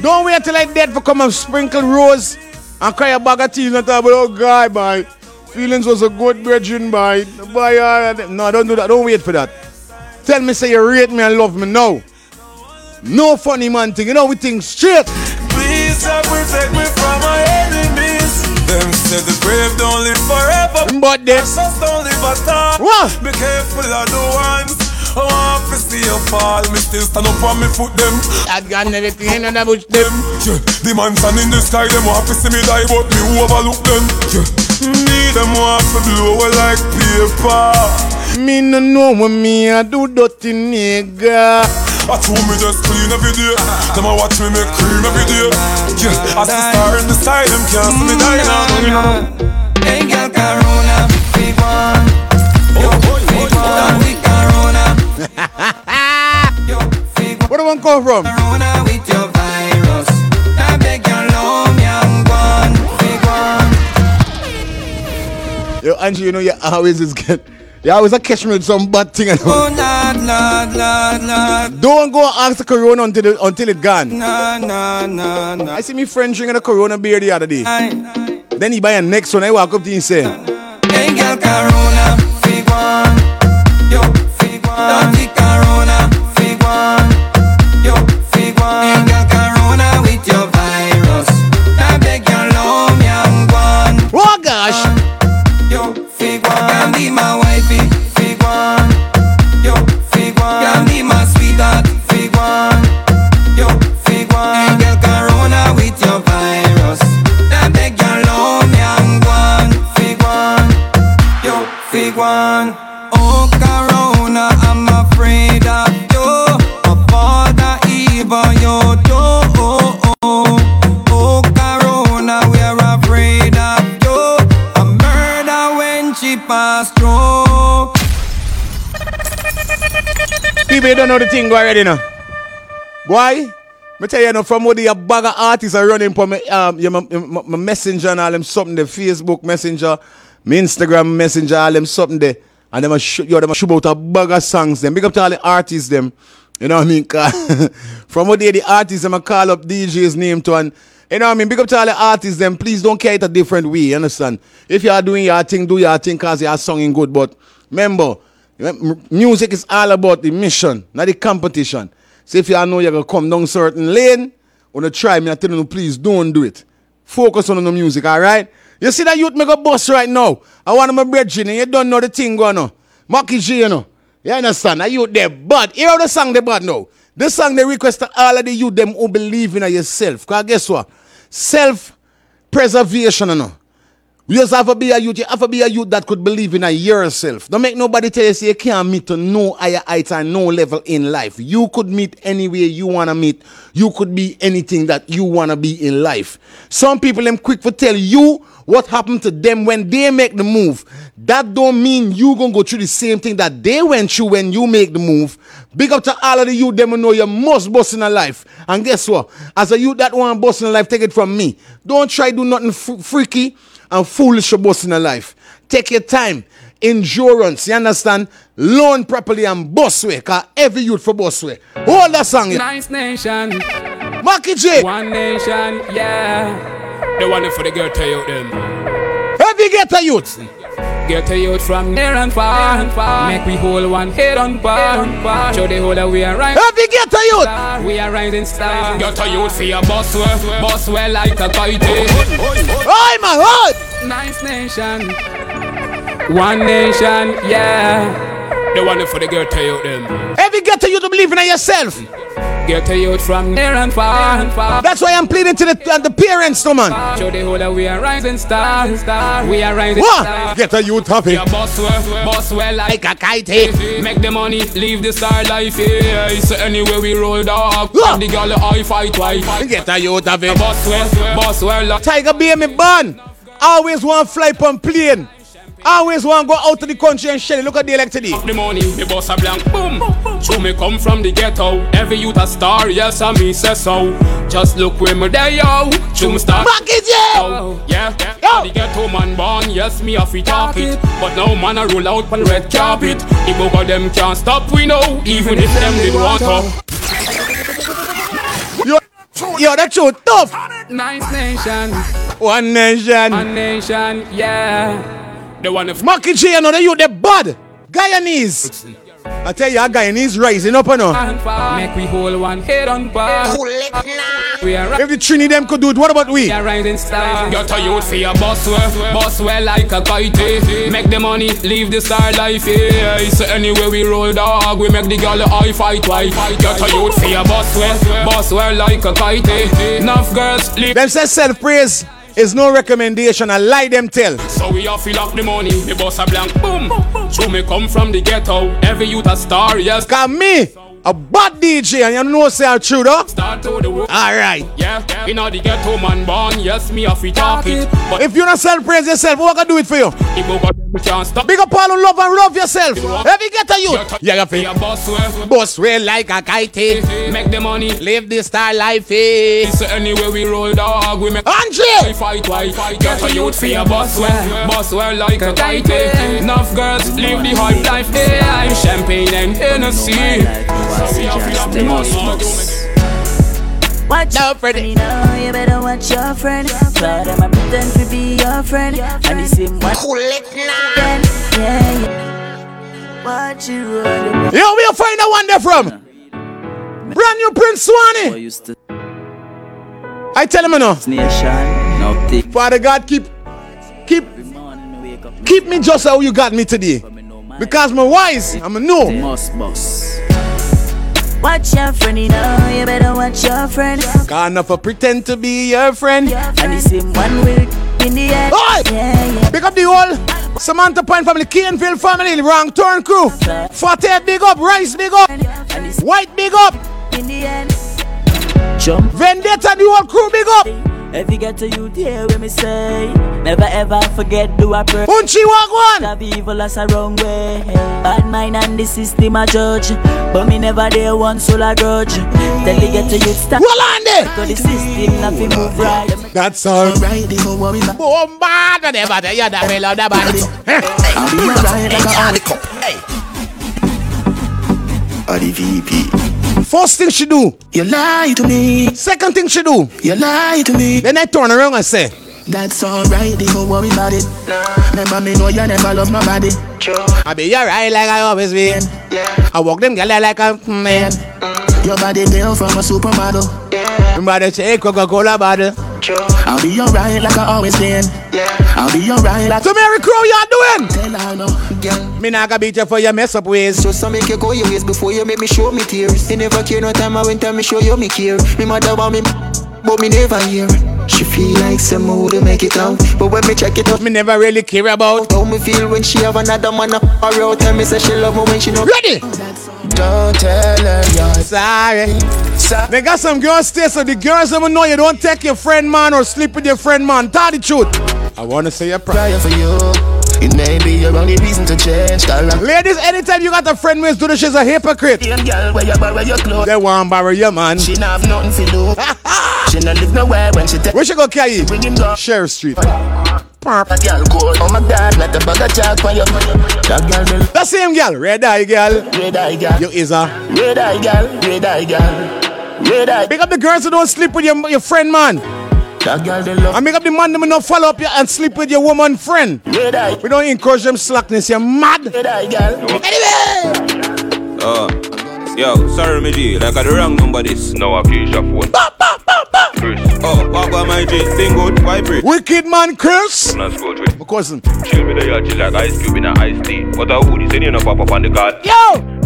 Don't wait till like dead for come and sprinkle rose and cry a bag of tears and talk about oh God, boy. Feelings was a good virgin, boy. boy uh, no, don't do that. Don't wait for that. Tell me say you rate me and love me now. No funny man thing. You know we think straight. Please uh, protect me from my enemies. Them said the brave don't live forever. But then Just don't live at all. What? Be careful of the ones. I want to see you fall. Me still stand up on me foot them. I got everything in the bush them. Yeah, the man stand in the sky, them want to see me die, but me overlook them. Yeah, me them want to blow away like paper. Me no know when me I do dirty nigga. I told me just clean every day. Them a watch me make cream every day. Yeah, as the star in the sky, them can't see me die now. Mm, hey girl, Corona, big one. Oh, Yo, big one, we Corona. Where the one come from? Yo, Angie, you know you always is good. You always a catch me with some bad thing. Oh, Lord, Lord, Lord, Lord. Don't go ask the corona until it, until it gone. Nah, nah, nah, nah. I see me friend drinking a corona beer the other day. Aye, aye. Then he buy a next one. I walk up to him and say, Hey, girl, corona. Fig know the thing go already now. Why? Me tell you now, from what the bag of artists are running for me, um, yeah, my, my, my messenger and all them something, the Facebook messenger, my Instagram messenger, all them something there. And them a shoot, yo, them a shoot out a bag of songs them. Big up to all the artists them. You know what I mean? from what day the artists them a call up DJ's name to and you know what I mean? Big up to all the artists them. Please don't care it a different way, you understand? If you are doing your thing, do your thing cause you are singing good. But remember, Music is all about the mission, not the competition. So if y'all know you're gonna come down certain lane, wanna try me, I tell you, please don't do it. Focus on the music, alright? You see that youth make a bus right now. I want my brethren, and you don't know the thing going on. Maki G, you know. You understand? That youth there. But hear the song they bad now. This song they request to all of the youth them who believe in yourself. Cause guess what? Self preservation, you know. You just have to be a youth. You have to be a youth that could believe in a yourself. Don't make nobody tell you say you can't meet to no higher heights and no level in life. You could meet anywhere you wanna meet. You could be anything that you wanna be in life. Some people them quick for tell you what happened to them when they make the move. That don't mean you gonna go through the same thing that they went through when you make the move. Big up to all of the youth them who know you must bust in a life. And guess what? As a youth that want bust in a life, take it from me. Don't try do nothing fr- freaky and foolish about in a life. Take your time, endurance, you understand? Learn properly and boss way, cause every youth for boss way. Hold that song, yeah. Nice nation. Maki J. One nation, yeah. The one for the girl tell you them. Get a youth. Get a youth from near and far, and far. Make we hold one head on bar. Show the whole that we are right. Heavy get a youth. We are rising stars. Get a youth for your boss well, boss well like a kite. Oi man, oi. Nice nation. One nation, yeah. The one for the girl tell you them. Heavy get a youth to believe in yourself. Get a youth from near and far, and far. That's why I'm pleading to the, uh, the parents, no man. Show the whole that we are rising stars. We are rising What? Get a youth happy. Your boss well, boss well like a kite. Make the money, live the star life. Yeah. So anyway we roll dog, and the girl I fight wife. Get a youth happy. Boss well, boss well. like- Tiger be me born. Always want fly on plane. Always want to go out to the country and shell it. Look at the like today. The money, me boss a blank, boom. True me come from the ghetto. Every youth a star, yes, I me say so. Just look where me there, yo. True me star. Back it, yeah. Oh, yeah. Yo. The ghetto man born, yes, me a fit talk it. But now man a roll out on red carpet. The book of them can't stop, we know. Even if them did want to. Yo, yo, that show tough. Nice nation. One nation. One nation, yeah. The one of Maki J, you know, the youth, they bad. Guyanese. I tell you, a Guyanese rising up, you know. Make we hold one head on bar. We are If the Trini them could do it, what about we? We are riding stars. Got a youth for your boss well, boss well like a kite. eh. Make the money, live the star life. Yeah. So anywhere we roll dog, we make the girl I fight wife. Got a youth for your boss well, boss well like a kite. eh. Enough girls live. Them say self-praise is no recommendation. I lie them tell. So we all fill up the money, me boss a blank, boom. True me come from the ghetto, every youth a star, yes. Cause me, a bad DJ, and you know say I'm true though. Start to the world. All right. Yeah, in all the ghetto man born, yes, me have to talk it. But If you not self praise yourself, what can do it for you? if you got them can't stop. Big up all love and love yourself. Every get a youth. Yeah, you Be a feel. boss way. Boss real like a kite. Make the money. Live the star life. eh. So anyway we roll dog, we make Andre! we fight why Get a youth for your boss way Boss way like a kite eh. Enough girls live the hard life eh. I'm champagne and Hennessy So we have to have the money Watch No, Freddy. you know, you better watch your friend. Try them, I pretend to be your friend. And the same one. Cool it now. Yeah, yeah. Watch you roll. Yo, where you find that one there from? Brand new Prince Swanee. used to I tell him now. nation, now take Father God, keep, keep, keep me just how you got me today. Because I'm wise, I'm a know. must boss. Watch your friend, you know, you better watch your friend. Can't enough pretend to be your friend. And the same one will in the end. Oi! Yeah, yeah. Pick up the whole Samantha Pine family, Caneville family, wrong turn crew. Fathead big up, Rice big up, White big up, In the end. Jump. Vendetta the whole crew big up. If you get to you there when me say Never ever forget do a prayer Punchy walk one. Have evil that's a wrong way Bad mind and the system a judge But me never there one soul a grudge Tell you get to you stop Well on there. Cause the system not fi move right That's all. Right, the whole worry back Boom, bad, whatever. They are the fellow, the body. I'll be alright like a the. Hey. Or the VP. First thing she do. You lie to me Second thing she do. You lie to me Then I turn around and say, That's alright, whole worry about it Remember me know you never love my body I be alright like I always been. I walk them girl like a man. Your body built from a supermodel Remember the shake Coca-Cola bottle. I'll be alright like I always been I'll be alright like So Mary Crow, are doing? Tell her no Girl, Me not gonna beat you for your mess up ways. just to make you go your ways before you make me show me tears. You never care no time I went time me show you me care. Me mother want me, but me never hear. She feel like some mood to make it out, but when me check it out, Me never really care about. how me feel when she have another man up her out. Tell me say she love me when she know. Ready? Don't tell her you're Sorry. sorry. They got some girls stay, so the girls never know you don't take your friend man or sleep with your friend man. Tell the truth. I wanna say a prayer. For you It may be your only reason to change I'm Ladies, anytime you got a friend who's doing this, she's a hypocrite. Girl, where you borrow your clothes They want borrow your man. She not have nothing for do She not live nowhere when she take Where she go carry? Sheriff Street. A girl cold Oh my God, not a bag of chalk when you That The same girl, red eye girl. Red eye girl You is a. Red eye girl Red eye girl Red eye Pick up the girls who don't sleep with your, your friend man. That girl they love And make up the man them not follow up you and sleep with your woman friend. Red eye We don't encourage them slackness. You're mad. Red eye girl Anyway. Uh, yo, sorry, me G, like I got the wrong number this. No, I keep your phone. Chris. Oh, what about my G? Thing good, vibrate. Wicked man, Chris. Let's go to it. My cousin. Chill me the yacht, chill like ice cube in a iced tea. What a hoodie, say you know pop up on the card. Yo.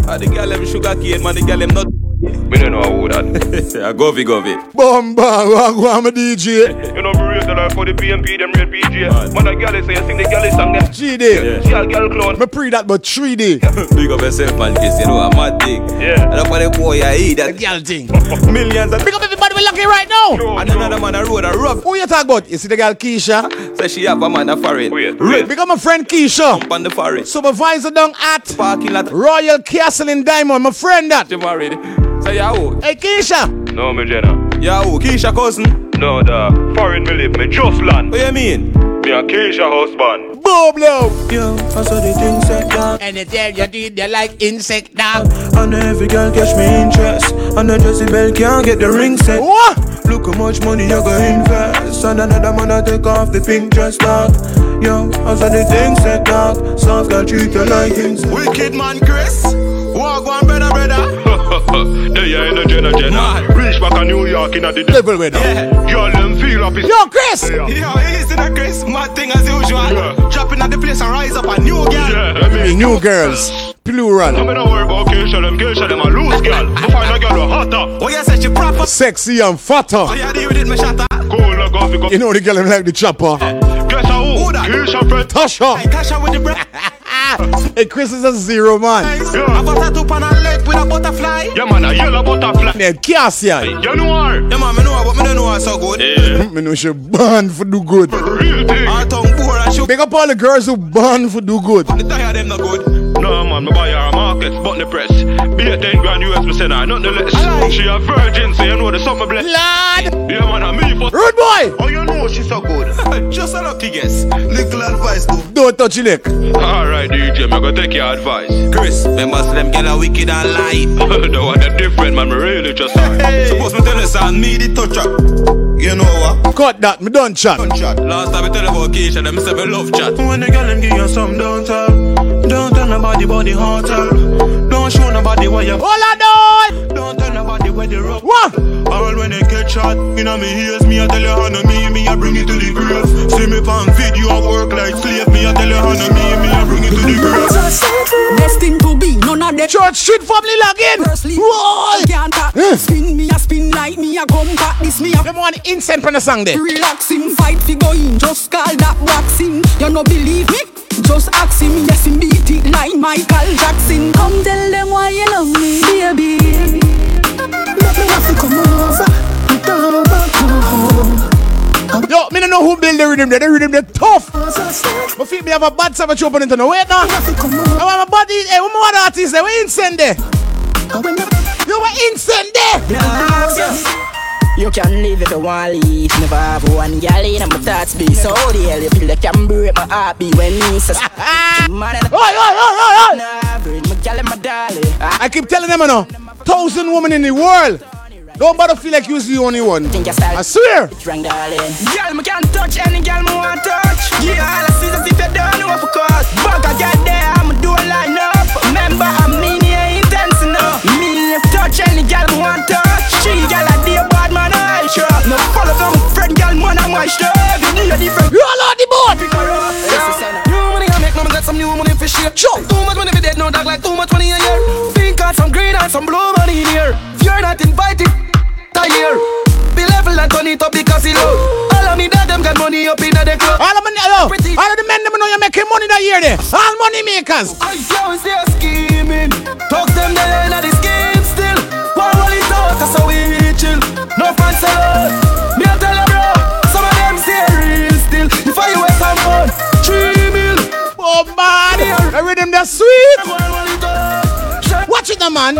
Ah, the girl them sugar cane, man, the girl them not. Me don't know who that. I go fi go fi. Bomba, wagwa, I'm a DJ. You know, me rate the life for the PMP, them rate PJ. Man, a girl say you sing the girl song them. G day. She a girl clown. Me pre that, but 3D. Big up yourself, man, kiss, you know, I'm mad thing. Yeah. And that's why the boy I eat The that. girl thing. Millions and Pick up everybody we lucky right now. And another man a road a rough. Who you talk about? You see the girl Keisha? Say she have a man a foreign. Wait, wait. Pick up my friend Keisha. Up on the foreign. Supervisor down at Parking lot. Royal Castle in Diamond. My friend that. She married. Say ya who? Hey Keisha. No, me Jenna. Ya who? Keisha cousin? No, the foreign me live. Me just land. What you mean? Me a Keisha husband. Boom, love. Yo, I saw the thing set down And they tell you did they like insect dog. And every girl catch me interest And the Jezebel can't get the ring set What? Look how much money you gonna invest And another man I take off the pink dress dog Yo, I saw the thing set dog Soft girl treat you like insect Wicked man, Chris. They are in the Jenna Jenna. Reach back to New York in a the Level with them. Girl, them feel up his. Yo, Chris. Yo, easy the Chris. Mad thing as usual. Dropping at the place and rise up a new girl. Yeah, I mean, New girls. Plural. I'm not worry about Keisha, them Keisha, them a loose girl. I find a girl who hotter. Oh, yeah, say she proper. Sexy and fatter. Oh, yeah, deal with it, me shatter. Cool, like coffee, go. You know the girl them like the chopper. Guess how? Who that? Keisha friend. Tasha. Cash out with the bread. Hey, Chris is a zero man. Yeah. I got tattoo on her leg with a butterfly. Yeah, man, a yellow butterfly. Yeah, Cassia. You know her. Yeah, man, me know her, but me don't know her so good. Yeah. Me know she born for do good. Real thing. Her tongue poor and she Big up all the girls who born for do good. the tire them not good. No, man, me buy her markets, but the press. Be a 10 grand US, me send her, nothing less. She a virgin, so you know the summer bless. Lad! Yeah, man, a me for. Rude boy! Oh, you know she's so good. Just a lucky guess. Little advice though. Don't touch your neck. Alright, DJ, me gonna take your advice. Chris, remember say them get a wicked and lie. the one that different, man, me really just sorry. Suppose me tell you son, me the toucher. You know what? Cut that, me done chat. Gunshot. Last time I tell you about Keisha, them say me love chat. When the girl them give you some, don't tell. Don't tell nobody about the hotel. Don't show nobody where you. Hold on, dog! Don't tell nobody where the rough. What? All when they get shot, you know me hears me, I tell you how no me, me I bring it to the grave. See me pan video, I work like slave, me I tell you how no me, me I bring it to the grave. Destined to be none of them. Church Street family login. Firstly, Whoa! can't talk. Eh. Spin me a spin like me a come back. This me a Them want incense from the song there. relaxing fight fi go in. Just call that waxing. You no believe me? Just ask him. Yes, him beat it like Michael Jackson. Come tell them why you love me, baby. Let me have to come over. Yo, me don't know who build the rhythm there. The rhythm there tough. My feet me have a bad savage open into the wait now. I want my body. Hey, one more artist there. We incense there. You were incense there. You can live if you want leave. Never have one gal in my thoughts be. So how the hell you feel like can break my heart be when me says ah, ah. Man and Oi, oi, oi, oi, oi. Nah, bring my gal and my darling. Ah. I keep telling them, you know, thousand women in the world. Don't bother feel like you're the only one. Think I swear. Drang darling. Girl, me can't touch any girl me want touch. Yeah, all I see is if you don't know what for cause. Bug I get there, girl man I'm my sure. You need a different. You all on the board. New money I make, me got some new money for shit. Too much money for dead, no dog like too much money a year. Think got some green and some blue money in here. If you're not invited, die here. Be level and turn it up because he low. All of me that them got money up in the club. All of them, yo, all of the men them know you're making money that year there. All money makers. I always say scheming. Talk them the end of the scheme still. One roll it out, that's how we chill. No fans the rhythm that's sweet. Watch it, now, man.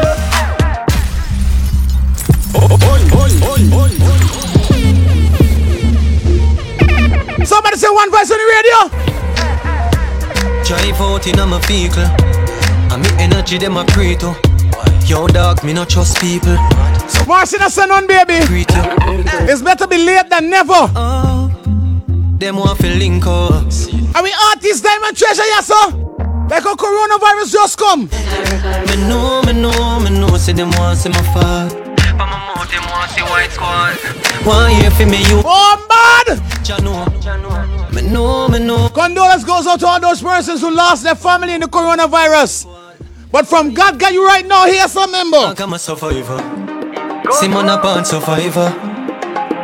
Somebody say one voice on the radio. Drive out in my vehicle. And me energy them a pray to. Oh. Yo dog, me not trust people. Marcin a son on baby. Oh. It's better be late than never. Oh, them want to link up. Are we artists, diamond treasure, yes sir? Like a coronavirus just come. Me know, me know, me know, say them want see my fall. But my mouth them want see white squad. One year for me you. Oh man! Ya know, me know, me know. Condolence goes out to all those persons who lost their family in the coronavirus. But from God got you right now, here's some member. I'm a survivor. See man a born survivor.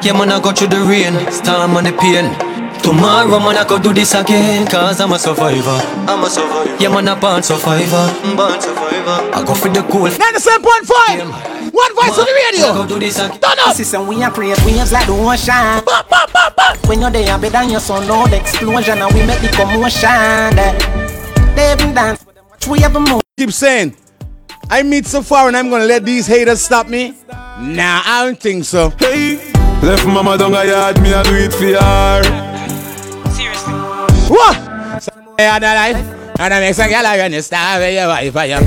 Yeah man I go through the rain, storm and the pain. Tomorrow man I go do this again, cause I'm a survivor. I'm a survivor. Yeah man a born survivor. Born survivor. I go for the goal. 97.5. One voice on the radio. I go do this again. Turn up. System we are create waves like the ocean. When you're there, better than your son, all the explosion, and we make the commotion. Eh, they even dance, watch we ever move. Keep saying, I meet so far and I'm gonna let these haters stop me. Nah, I don't think so. Hey, left mama down a yard, me I do it for her. What? And I life, and I make some girl like you star where you wife I am.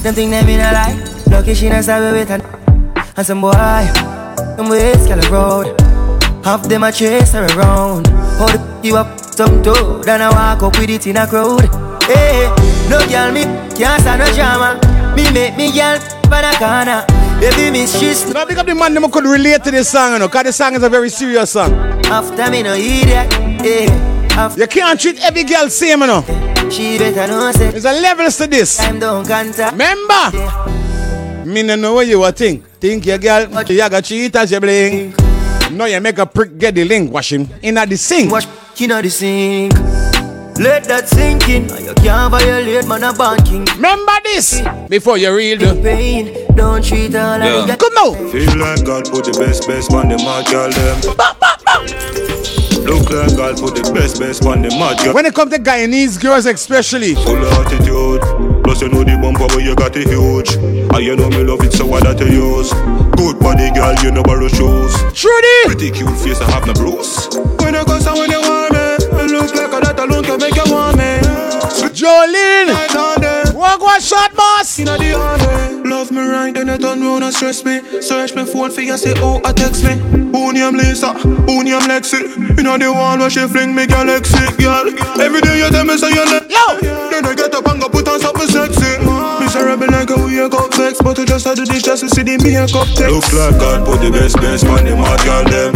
Them think they mean a lie. Lucky she not stab with an and some boy. Them ways girl road. Half them a chase her around. Hold you up some toe, then I walk up with it in a crowd. Hey, no girl me can't stand no drama. Me make me girl by the corner. Baby miss she's Now big up the man them could relate to this song, you know, cause the song is a very serious song. after me no idiot. Hey, You can't treat every girl same, you know. she better know say There's a levels to this. time don't contact. Remember? Me no know what you a think. Think your girl, you got cheat as you blink. No, you make a prick get the link, wash him in at the sink. Wash you know the sink. Let that sink in. You can't violate man a band king. Remember this before you real the pain. Don't treat all Yeah. of Come now. Feel like God put the best, best on the mad girl them. Look like God put the best, best on the mad girl. When it comes to Guyanese girls especially, Full attitude. Plus you know the bumper where you got it huge. And you know me love it so what that you use. Good body girl, you know borrow shoes. Trudy. Pretty cute face, I have no bruise. When I go when you want me, it looks like a that alone can make you want me. Jolene. Walk one shot, boss. Inna the army. Love me right, then you turn round and stress me. Search me phone for you, say oh, I text me. Who name Lisa? Who name Lexi? Inna the wall where she fling me galaxy, girl. Every day you tell me say you let Yo. Then I get up and go put on something sexy. Miserable like a wake up vex, but you just had to dish just to see the makeup text. Look like God put the best, best on the mad girl them.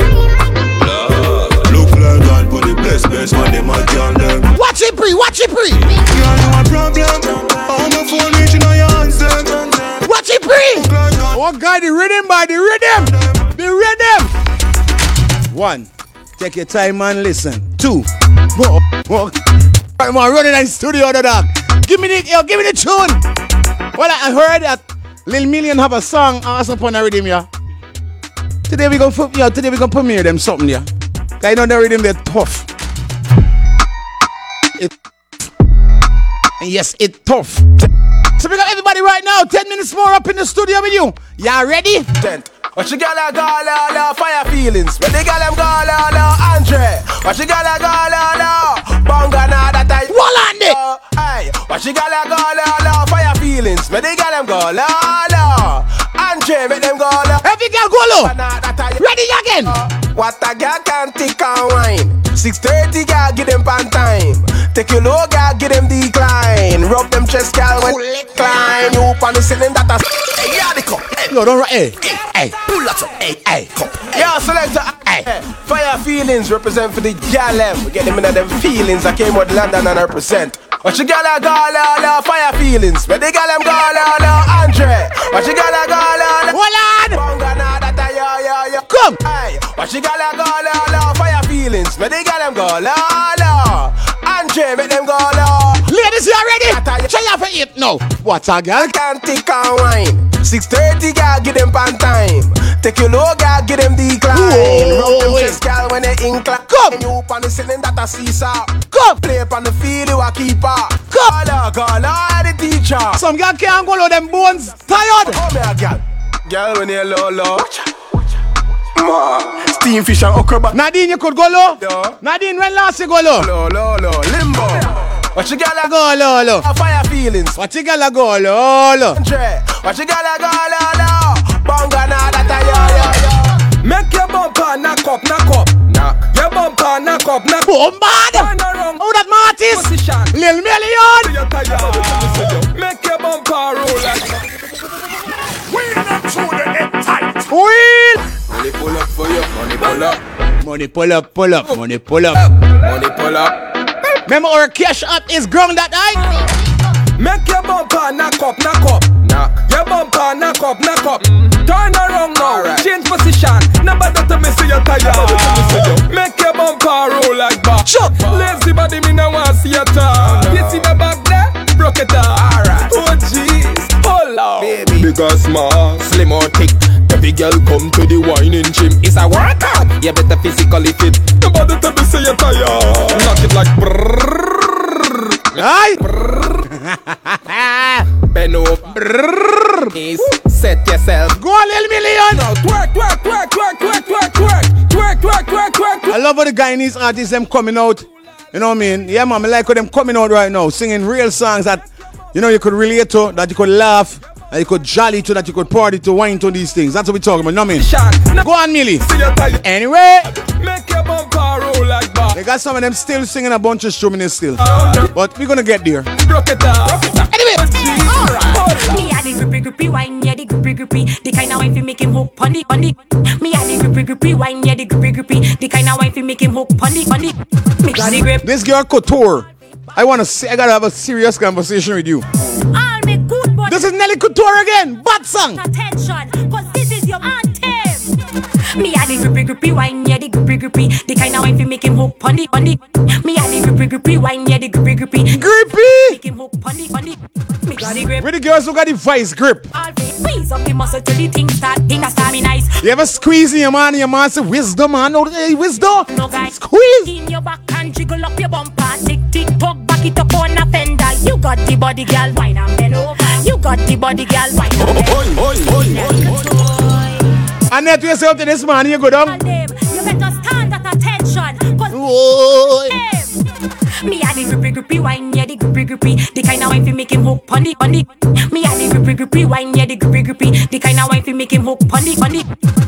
Look like God put the best, best on the mad girl them. Watch it pre, watch it pre. Girl, you a problem. On the phone reaching on your answer. Watch it pre. Oh God, the rhythm by the rhythm. The rhythm. One. Take your time and listen. Two. Walk, walk. Right, man, running in studio, the dog. Give me the, yo, give me the tune. Well, I heard that Lil Million have a song also upon a rhythm, yeah. Today we gonna put, yeah, today we gonna premiere them something, yeah. Cause you know the rhythm they're tough. It, and yes, it tough. So we got everybody right now. Ten minutes more up in the studio with you. Y'all ready? Tent. What you got a go la fire feelings? When they got them go la Andre. What you got a go la bonga na that I. Walande. Hey, what you got a go la fire feelings? When they got them go la Andre, make them go la. Every girl go low. Ready again. Uh, What a girl can take and wine. 630 girl give them pan time. Take your low girl give them decline. Rub them chest girl when climb. You up on the ceiling that a. Hey, yeah, the cup. Hey, Yo, don't ri- hey, hey. pull that up. Hey, hey, cup. Yo, selector. Hey. Fire feelings represent for the gal them. We get them in them feelings. I came out London and I represent. What you got a go la la fire feelings? Where they got them go la la Andre. What you got a go la la. Hold on. Bonga na that a yo yo yo. Come. Hey, what you got a go la la fire feelings? Where they got them go la la. Andre make them go la. Ladies, you ready? Try out for it now. What a girl. Can't take and wine. 630 gal give them pan time. Take your low gal give them decline. Rub them chest gal when they incline. Come. You up on the ceiling that a seesaw. Come. Play up on the field you a keeper. Come. Gala gala the teacher. Some girl can't go low, them bones tired. Oh me a gal. Gal when you low low. Ma, steam fish and okra but Nadine, you could go low. Yeah. Nadine, when last you go low? low low low limbo. What you gal a go? Go low, low. Fire feelings. What you gonna go low, low? Andre, what you got a go la la? Bonga na that a yo yo yo. Make your bumper knock up, knock up. Knock. Your bumper knock up, knock up. Bombard. Turn around. That Martis? Position. Lil Million. Make your bumper roll pull up, Money pull up, pull up, money pull up. money pull up. Remember our cash up is ground that high? Make your bumper knock up, knock up. Knock. Your bumper knock up, knock up. Turn around now, Alright. change position. Nobody to me see you tired. Make your bumper roll like back. Chuck. Lazy body, me no want see you turn. Oh, you see me back there? Broke it off. Alright. Oh jeez, hold on. Baby. Big or small, slim or thick. Big girl come to the whining gym. It's a workout, you better physically fit. The body tell me say you're tired. Knock it like brrrr. Aye Brrrr Bend over. Set yourself. Go a little Million! Now twerk, twerk, twerk, twerk, twerk, twerk, twerk. Twerk, twerk, twerk, twerk, twerk. I love how the Guyanese artists them coming out. You know what I mean? Yeah, man, I like how them coming out right now, singing real songs that, you know, you could relate to, that you could laugh, that you could jolly to, that you could party to, wine to these things. That's what we're talking about. You know I mean? Go on, Millie. See you tired. Anyway, Make your bumper roll like that. they got some of them still singing a bunch of strumming still, oh, but we're gonna get there. Broke it off. Anyway, Me a the grippy grippy wine, yeah the grippy grippy. The kind of wine fi make him hook pon the pon the. Me a the grippy grippy wine, yeah the grippy grippy. The kind of wine fi make him hook pon the pon the. Me got the grip. this girl Couture, I wanna say I gotta have a serious conversation with you. All me good boy. This is Nelly Couture again, bad song. attention, cause this is your anthem. Me a the grippy grippy wine, yeah the grippy grippy. The kind of wine fi make him hook on the on the. Me a the grippy grippy wine, yeah the grippy grippy. Grippy. Make him hook on the on the. Me got the grip. Where the girls who got the vice grip? All squeeze up the muscle till the thing start. Thing a start me nice. You ever squeeze in your man your man say wisdom, man? No, hey, wisdom. No guy. Squeeze. In your back and jiggle up your bumper. Tick tick tock back it up on a fender. You got the body, girl, wine and bend over. You got the body, girl, wine and bend And that you say up to this man, you go down. You better stand at attention. Cause me a the grippy grippy wine, yeah the grippy grippy. The kind of wine fi make him hook on the on the. Me a the grippy grippy wine, yeah the grippy grippy. The kind of wine fi make him hook on the on the.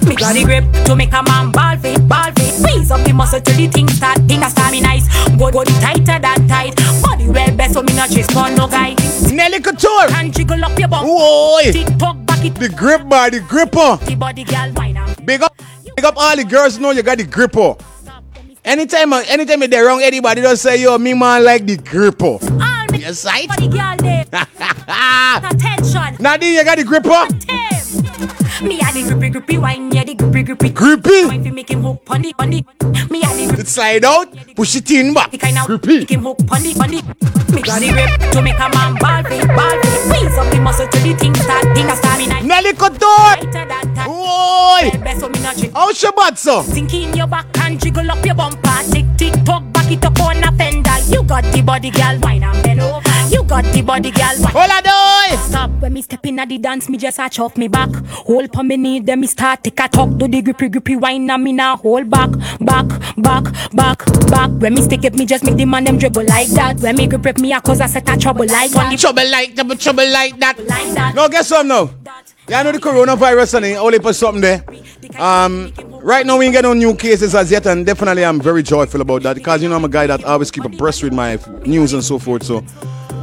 Me got the grip to make a man ball fi ball fi. Squeeze up the muscle till the thing start. Thing a start me nice. Go go the tighter than tight. Body well best so me not chase for no guy. Nelly Couture. And jiggle up your bum. Oi. Tick tock back it. The grip by the gripper. The body girl wine and Big up, big up all the girls know you got the gripper. Anytime, uh, anytime they wrong, anybody don't say yo, me man like the gripper. Yes, right. body girl there. Attention. Nadine, you got the gripper. Me a the grippy grippy wine, yeah the grippy grippy. Grippy. Wine fi make him hook on the on the. Me a the It slide out, push it in back. the kind of Grippy. make him hook on the on the. Me got the grip to make a man ball fi ball fi. Squeeze up the muscle till the thing start. Thing a nice. Nelly Couture. Tighter than tight. Oi. Best so me not trick. How's your butt, so? Sink in your back and jiggle up your bumper. Tick tick tock back it up on a fender. You got the body, girl, wine and bend over. You got the body, girl. Hold on, boy. Stop when me step in at the dance, me just hatch off me back. Hold pa me knee, then me start take a talk. Do the grippy grippy wine and me now hold back, back, back, back, back. When me stick it, me just make the man them dribble like that. When me grip grip me, a cause I set a trouble like that. Trouble like that, trouble like that. Like that. No, guess what now? Yeah, I know the coronavirus and it only put something there. Um, right now we ain't get no new cases as yet, and definitely I'm very joyful about that because you know I'm a guy that always keep abreast with my news and so forth. So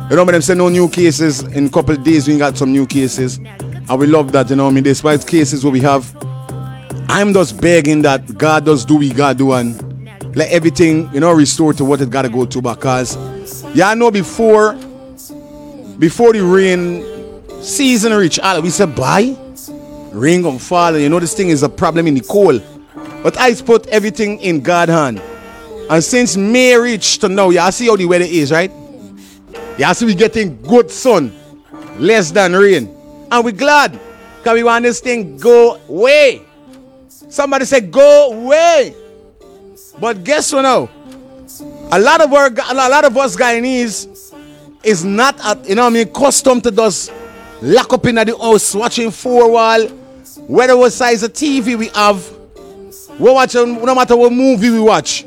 you know, when them say no new cases in a couple of days, we got some new cases, and we love that. You know, I mean, despite cases what we have, I'm just begging that God does do we God do and let everything you know restore to what it gotta go to because yeah, I know before before the rain season reach, all we said bye. Rain gonna fall, you know this thing is a problem in the cold. But I put everything in God hand. And since May reached to now, y'all see how the weather is, right? Y'all see we getting good sun, less than rain. And we're glad. Cause we want this thing go away. Somebody said go away. But guess what now? A lot of our a lot of us Guyanese is not at you know I mean custom to just lock up in the house watching four wall, whether what size of TV we have, we watch no matter what movie we watch.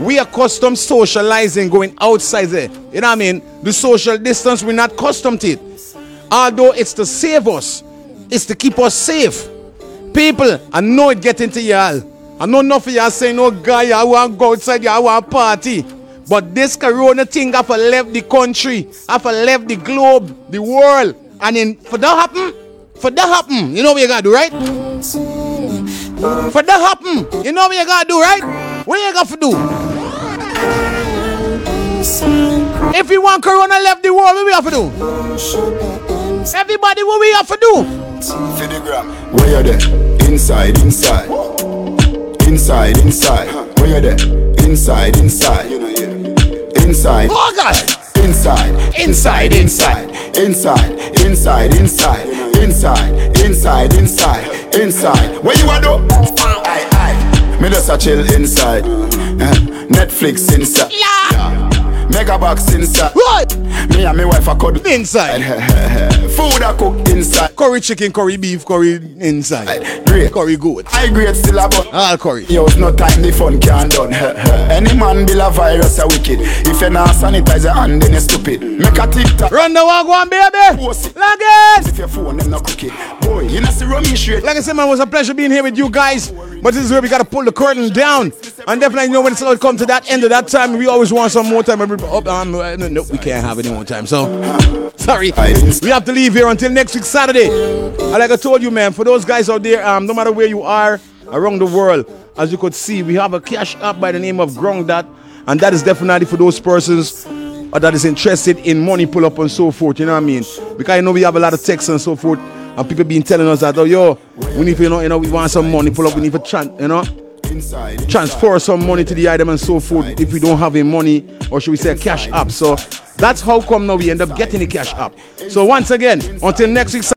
We are custom socializing, going outside there. You know what I mean? The social distance, we're not accustomed to it. Although it's to save us, it's to keep us safe. People, I know it get into y'all. I know enough of y'all saying, no guy, I want to go outside, I want party. But this corona thing have left the country, have left the globe, the world. And then for that happen, for that happen, you know what you gotta do, right? For that happen, you know what you gotta do, right? What you got to do? If you want corona left the world, what we have to do? Everybody, what we have to do? Where you there? Inside, inside. Inside, inside. Where you there? Inside, inside. Inside. Oh God. Inside, inside, inside, inside, inside, inside, inside, inside, inside, inside. Where you are do? Aye, aye. Me just a chill inside. Eh, Netflix inside. Mega box inside. What? Me and my wife a cuddle inside. Eh, eh, eh, Food I cook inside. Curry chicken, curry beef, curry inside. Great. Curry good. I great still about. All curry. Yo, it's no time the fun can done. Any man bill a virus a wicked. If you not sanitize your hand, then you stupid. Make a TikTok. Run the one, go on, baby. Post it. Log it. If your phone them not cookie. You know. Like I said, man, it was a pleasure being here with you guys. But this is where we gotta pull the curtain down. And definitely, you know, when it's all come to that end of that time, we always want some more time. Oh, um, uh, no, no, we can't have any more time. So, sorry. We have to leave here until next week, Saturday. And like I told you, man, for those guys out there, um, no matter where you are around the world, as you could see, we have a cash app by the name of Grong That. And that is definitely for those persons uh, that is interested in money pull up and so forth. You know what I mean? Because I know we have a lot of texts and so forth. And people been telling us that, oh, yo, we need to, you know, you know we want some money, pull up, we need to, tran- you know, transfer some money to the item and so forth if we don't have a money, or should we say cash up. So that's how come now we end up getting the cash up. So once again, until next week.